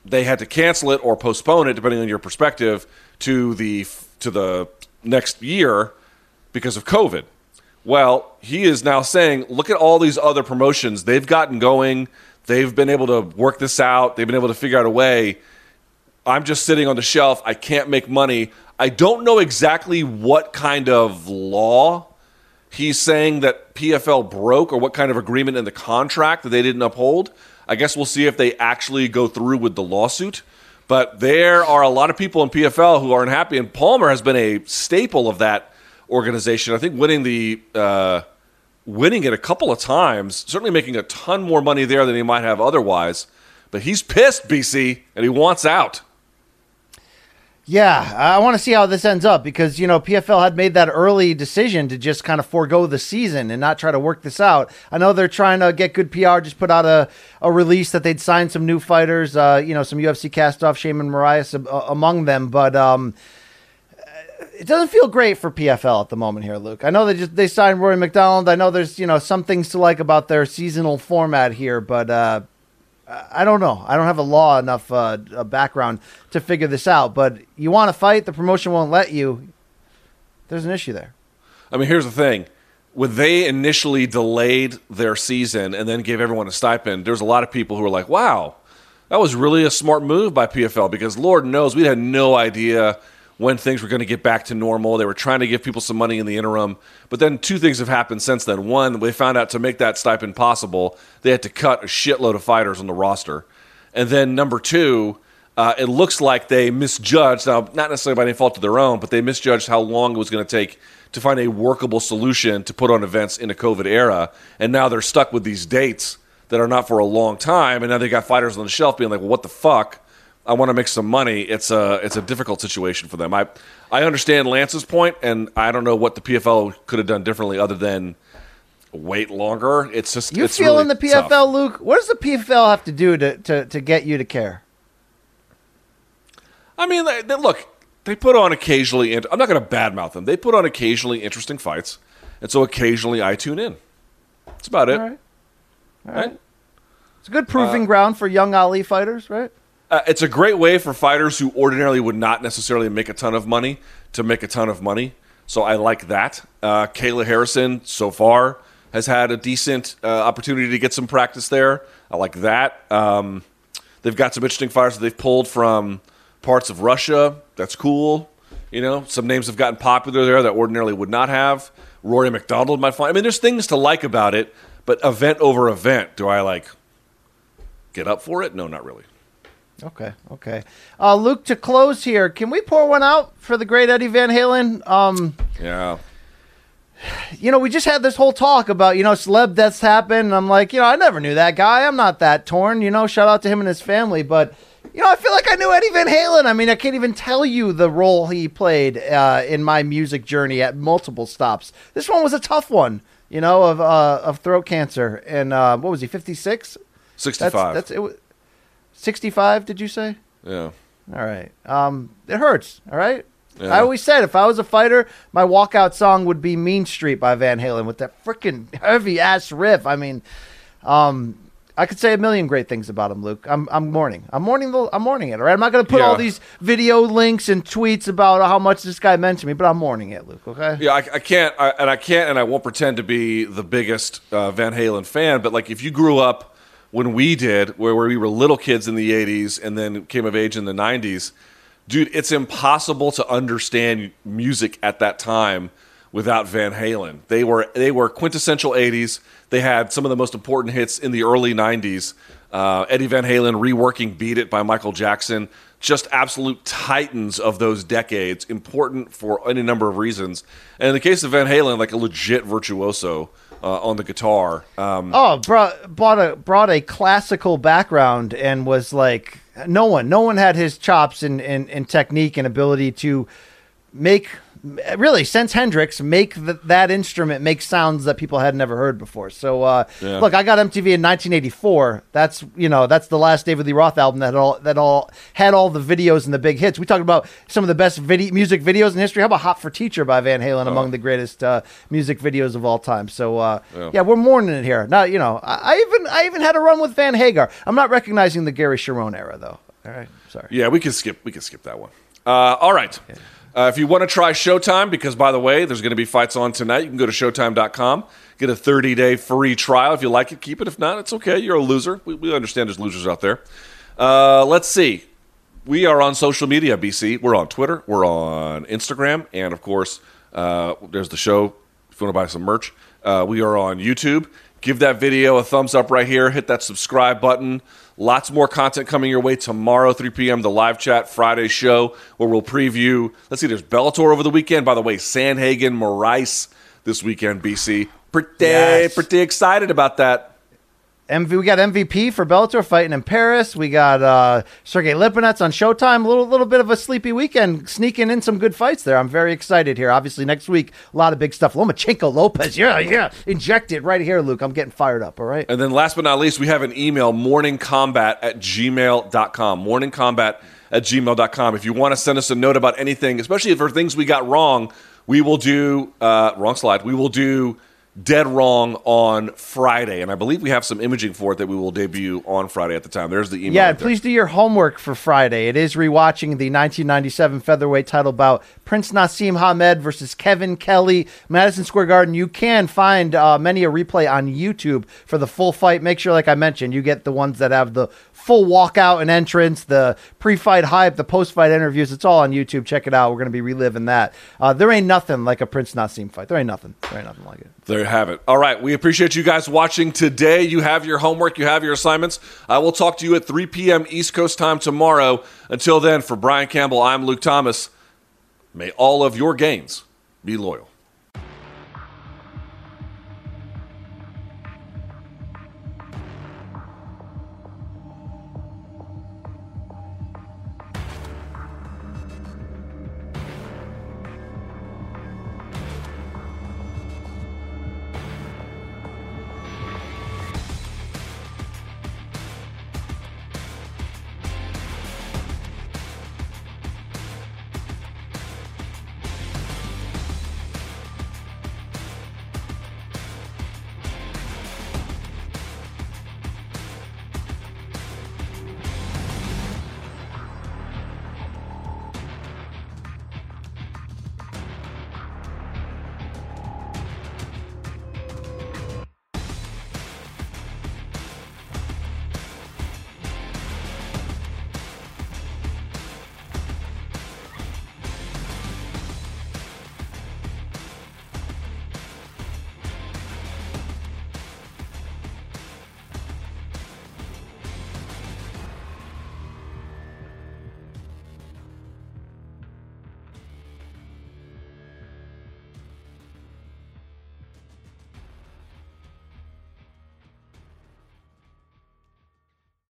A: they had to cancel it or postpone it, depending on your perspective, to the to the next year because of COVID. Well, he is now saying, look at all these other promotions they've gotten going. They've been able to work this out. They've been able to figure out a way. I'm just sitting on the shelf. I can't make money. I don't know exactly what kind of law he's saying that PFL broke or what kind of agreement in the contract that they didn't uphold. I guess we'll see if they actually go through with the lawsuit. But there are a lot of people in PFL who are unhappy, and Palmer has been a staple of that organization. I think winning the uh, winning it a couple of times, certainly making a ton more money there than he might have otherwise. But he's pissed, BC, and he wants out.
B: Yeah, I want to see how this ends up because, you know, PFL had made that early decision to just kind of forego the season and not try to work this out. I know they're trying to get good PR, just put out a, a release that they'd signed some new fighters, uh, you know, some UFC cast off, Sheymon Moraes uh, among them, but um, it doesn't feel great for PFL at the moment here, Luke. I know they just they signed Rory MacDonald. I know there's, you know, some things to like about their seasonal format here, but uh, I don't know. I don't have a law enough uh, background to figure this out. But you want to fight, the promotion won't let you. There's an issue there.
A: I mean, here's the thing. When they initially delayed their season and then gave everyone a stipend, there's a lot of people who were like, wow, that was really a smart move by PFL because Lord knows we had no idea when things were going to get back to normal. They were trying to give people some money in the interim. But then two things have happened since then. One, they found out to make that stipend possible, they had to cut a shitload of fighters on the roster. And then number two, uh, it looks like they misjudged, now, not necessarily by any fault of their own, but they misjudged how long it was going to take to find a workable solution to put on events in a COVID era. And now they're stuck with these dates that are not for a long time. And now they got fighters on the shelf being like, well, what the fuck? I want to make some money. It's a it's a difficult situation for them. I I understand Lance's point, and I don't know what the PFL could have done differently other than wait longer. It's just
B: You
A: it's
B: feeling
A: really
B: the PFL,
A: tough.
B: Luke? What does the PFL have to do to, to, to get you to care?
A: I mean, they, they, look, they put on occasionally. I'm not going to badmouth them. They put on occasionally interesting fights, and so occasionally I tune in. That's about it.
B: All right. All
A: right?
B: right. It's a good proving uh, ground for young Ali fighters, right?
A: Uh, it's a great way for fighters who ordinarily would not necessarily make a ton of money to make a ton of money. So I like that. Uh, Kayla Harrison, so far, has had a decent uh, opportunity to get some practice there. I like that. Um, they've got some interesting fighters that they've pulled from parts of Russia. That's cool. You know, some names have gotten popular there that ordinarily would not have. Rory MacDonald might find. I mean, there's things to like about it, but event over event, do I like get up for it? No, not really.
B: Okay, okay. Uh, Luke, to close here, can we pour one out for the great Eddie Van Halen? Um,
A: Yeah.
B: you know, we just had this whole talk about, you know, celeb deaths happen. And I'm like, you know, I never knew that guy. I'm not that torn. You know, shout out to him and his family. But, you know, I feel like I knew Eddie Van Halen. I mean, I can't even tell you the role he played uh, in my music journey at multiple stops. This one was a tough one, you know, of uh, of throat cancer. And uh, what was he, 56?
A: 65.
B: That's, that's it. Wa- 65, did you say?
A: yeah.
B: All right. Um, it hurts. All right.
A: Yeah.
B: I always said if I was a fighter, my walkout song would be "Mean Street" by Van Halen with that freaking heavy ass riff. I mean, um, I could say a million great things about him, Luke. I'm I'm mourning. I'm mourning. The, I'm mourning it. All right. I'm not going to put all these video links and tweets about how much this guy meant to me, but I'm mourning it, Luke. Okay.
A: Yeah, I, I can't, I, and I can't, and I won't pretend to be the biggest uh, Van Halen fan. But like, if you grew up when we did, where, where we were little kids in the '80s and then came of age in the '90s, dude, it's impossible to understand music at that time without Van Halen. They were they were quintessential '80s. They had some of the most important hits in the early '90s. Uh, Eddie Van Halen reworking "Beat It" by Michael Jackson. Just absolute titans of those decades. Important for any number of reasons. And in the case of Van Halen, like a legit virtuoso uh, on the guitar. Um,
B: Oh, brought brought a brought a classical background and was like no one, no one had his chops and and, and technique and ability to make really since Hendrix make th- that instrument make sounds that people had never heard before. So uh,
A: Yeah.
B: look, I got MTV in 1984. That's you know that's the last David Lee Roth album that all that all had all the videos and the big hits. We talked about some of the best video, music videos in history. How about "Hot for Teacher" by Van Halen, among the greatest uh, music videos of all time. So uh,
A: Yeah.
B: yeah, we're mourning it here. Now you know I, I even I even had a run with Van Hagar. I'm not recognizing the Gary Cherone era though. All right, sorry.
A: Yeah, we can skip. We can skip that one. Uh, all right. Uh, if you want to try Showtime, because by the way, there's going to be fights on tonight. You can go to Showtime.com, get a 30 day free trial. If you like it, keep it. If not, it's okay. You're a loser. We, we understand there's losers out there. Uh, let's see. We are on social media, BC. We're on Twitter. We're on Instagram, and of course, uh, there's the show. If you want to buy some merch, uh, we are on YouTube. Give that video a thumbs up right here. Hit that subscribe button. Lots more content coming your way tomorrow, 3 p.m. The live chat Friday show where we'll preview. Let's see, there's Bellator over the weekend. By the way, Sandhagen, Moraes this weekend, BC. Pretty,
B: Yes.
A: pretty excited about that.
B: MV, we got MVP for Bellator fighting in Paris. We got uh, Sergey Lipinets on Showtime. A little, little bit of a sleepy weekend, sneaking in some good fights there. I'm very excited here. Obviously, next week, a lot of big stuff. Lomachenko Lopez, yeah, yeah. Inject it right here, Luke. I'm getting fired up, all right?
A: And then last but not least, we have an email, morningcombat at gmail.com. Morningcombat at gmail.com. If you want to send us a note about anything, especially for things we got wrong, we will do, uh, wrong slide, we will do dead wrong on Friday. And I believe we have some imaging for it that we will debut on Friday at the time. There's the email.
B: Yeah,
A: right
B: please do your homework for Friday. It is rewatching the 1997 featherweight title bout Prince Naseem Hamed versus Kevin Kelley, Madison Square Garden. You can find uh, many a replay on YouTube for the full fight. Make sure, like I mentioned, you get the ones that have the full walkout and entrance, the pre-fight hype, the post-fight interviews. It's all on YouTube. Check it out. We're going to be reliving that. Uh, there ain't nothing like a Prince Naseem fight. There ain't nothing. There ain't nothing like it.
A: There you have it. All right. We appreciate you guys watching today. You have your homework, you have your assignments. I will talk to you at 3 p.m. East Coast time tomorrow. Until then, for Brian Campbell, I'm Luke Thomas. May all of your gains be loyal.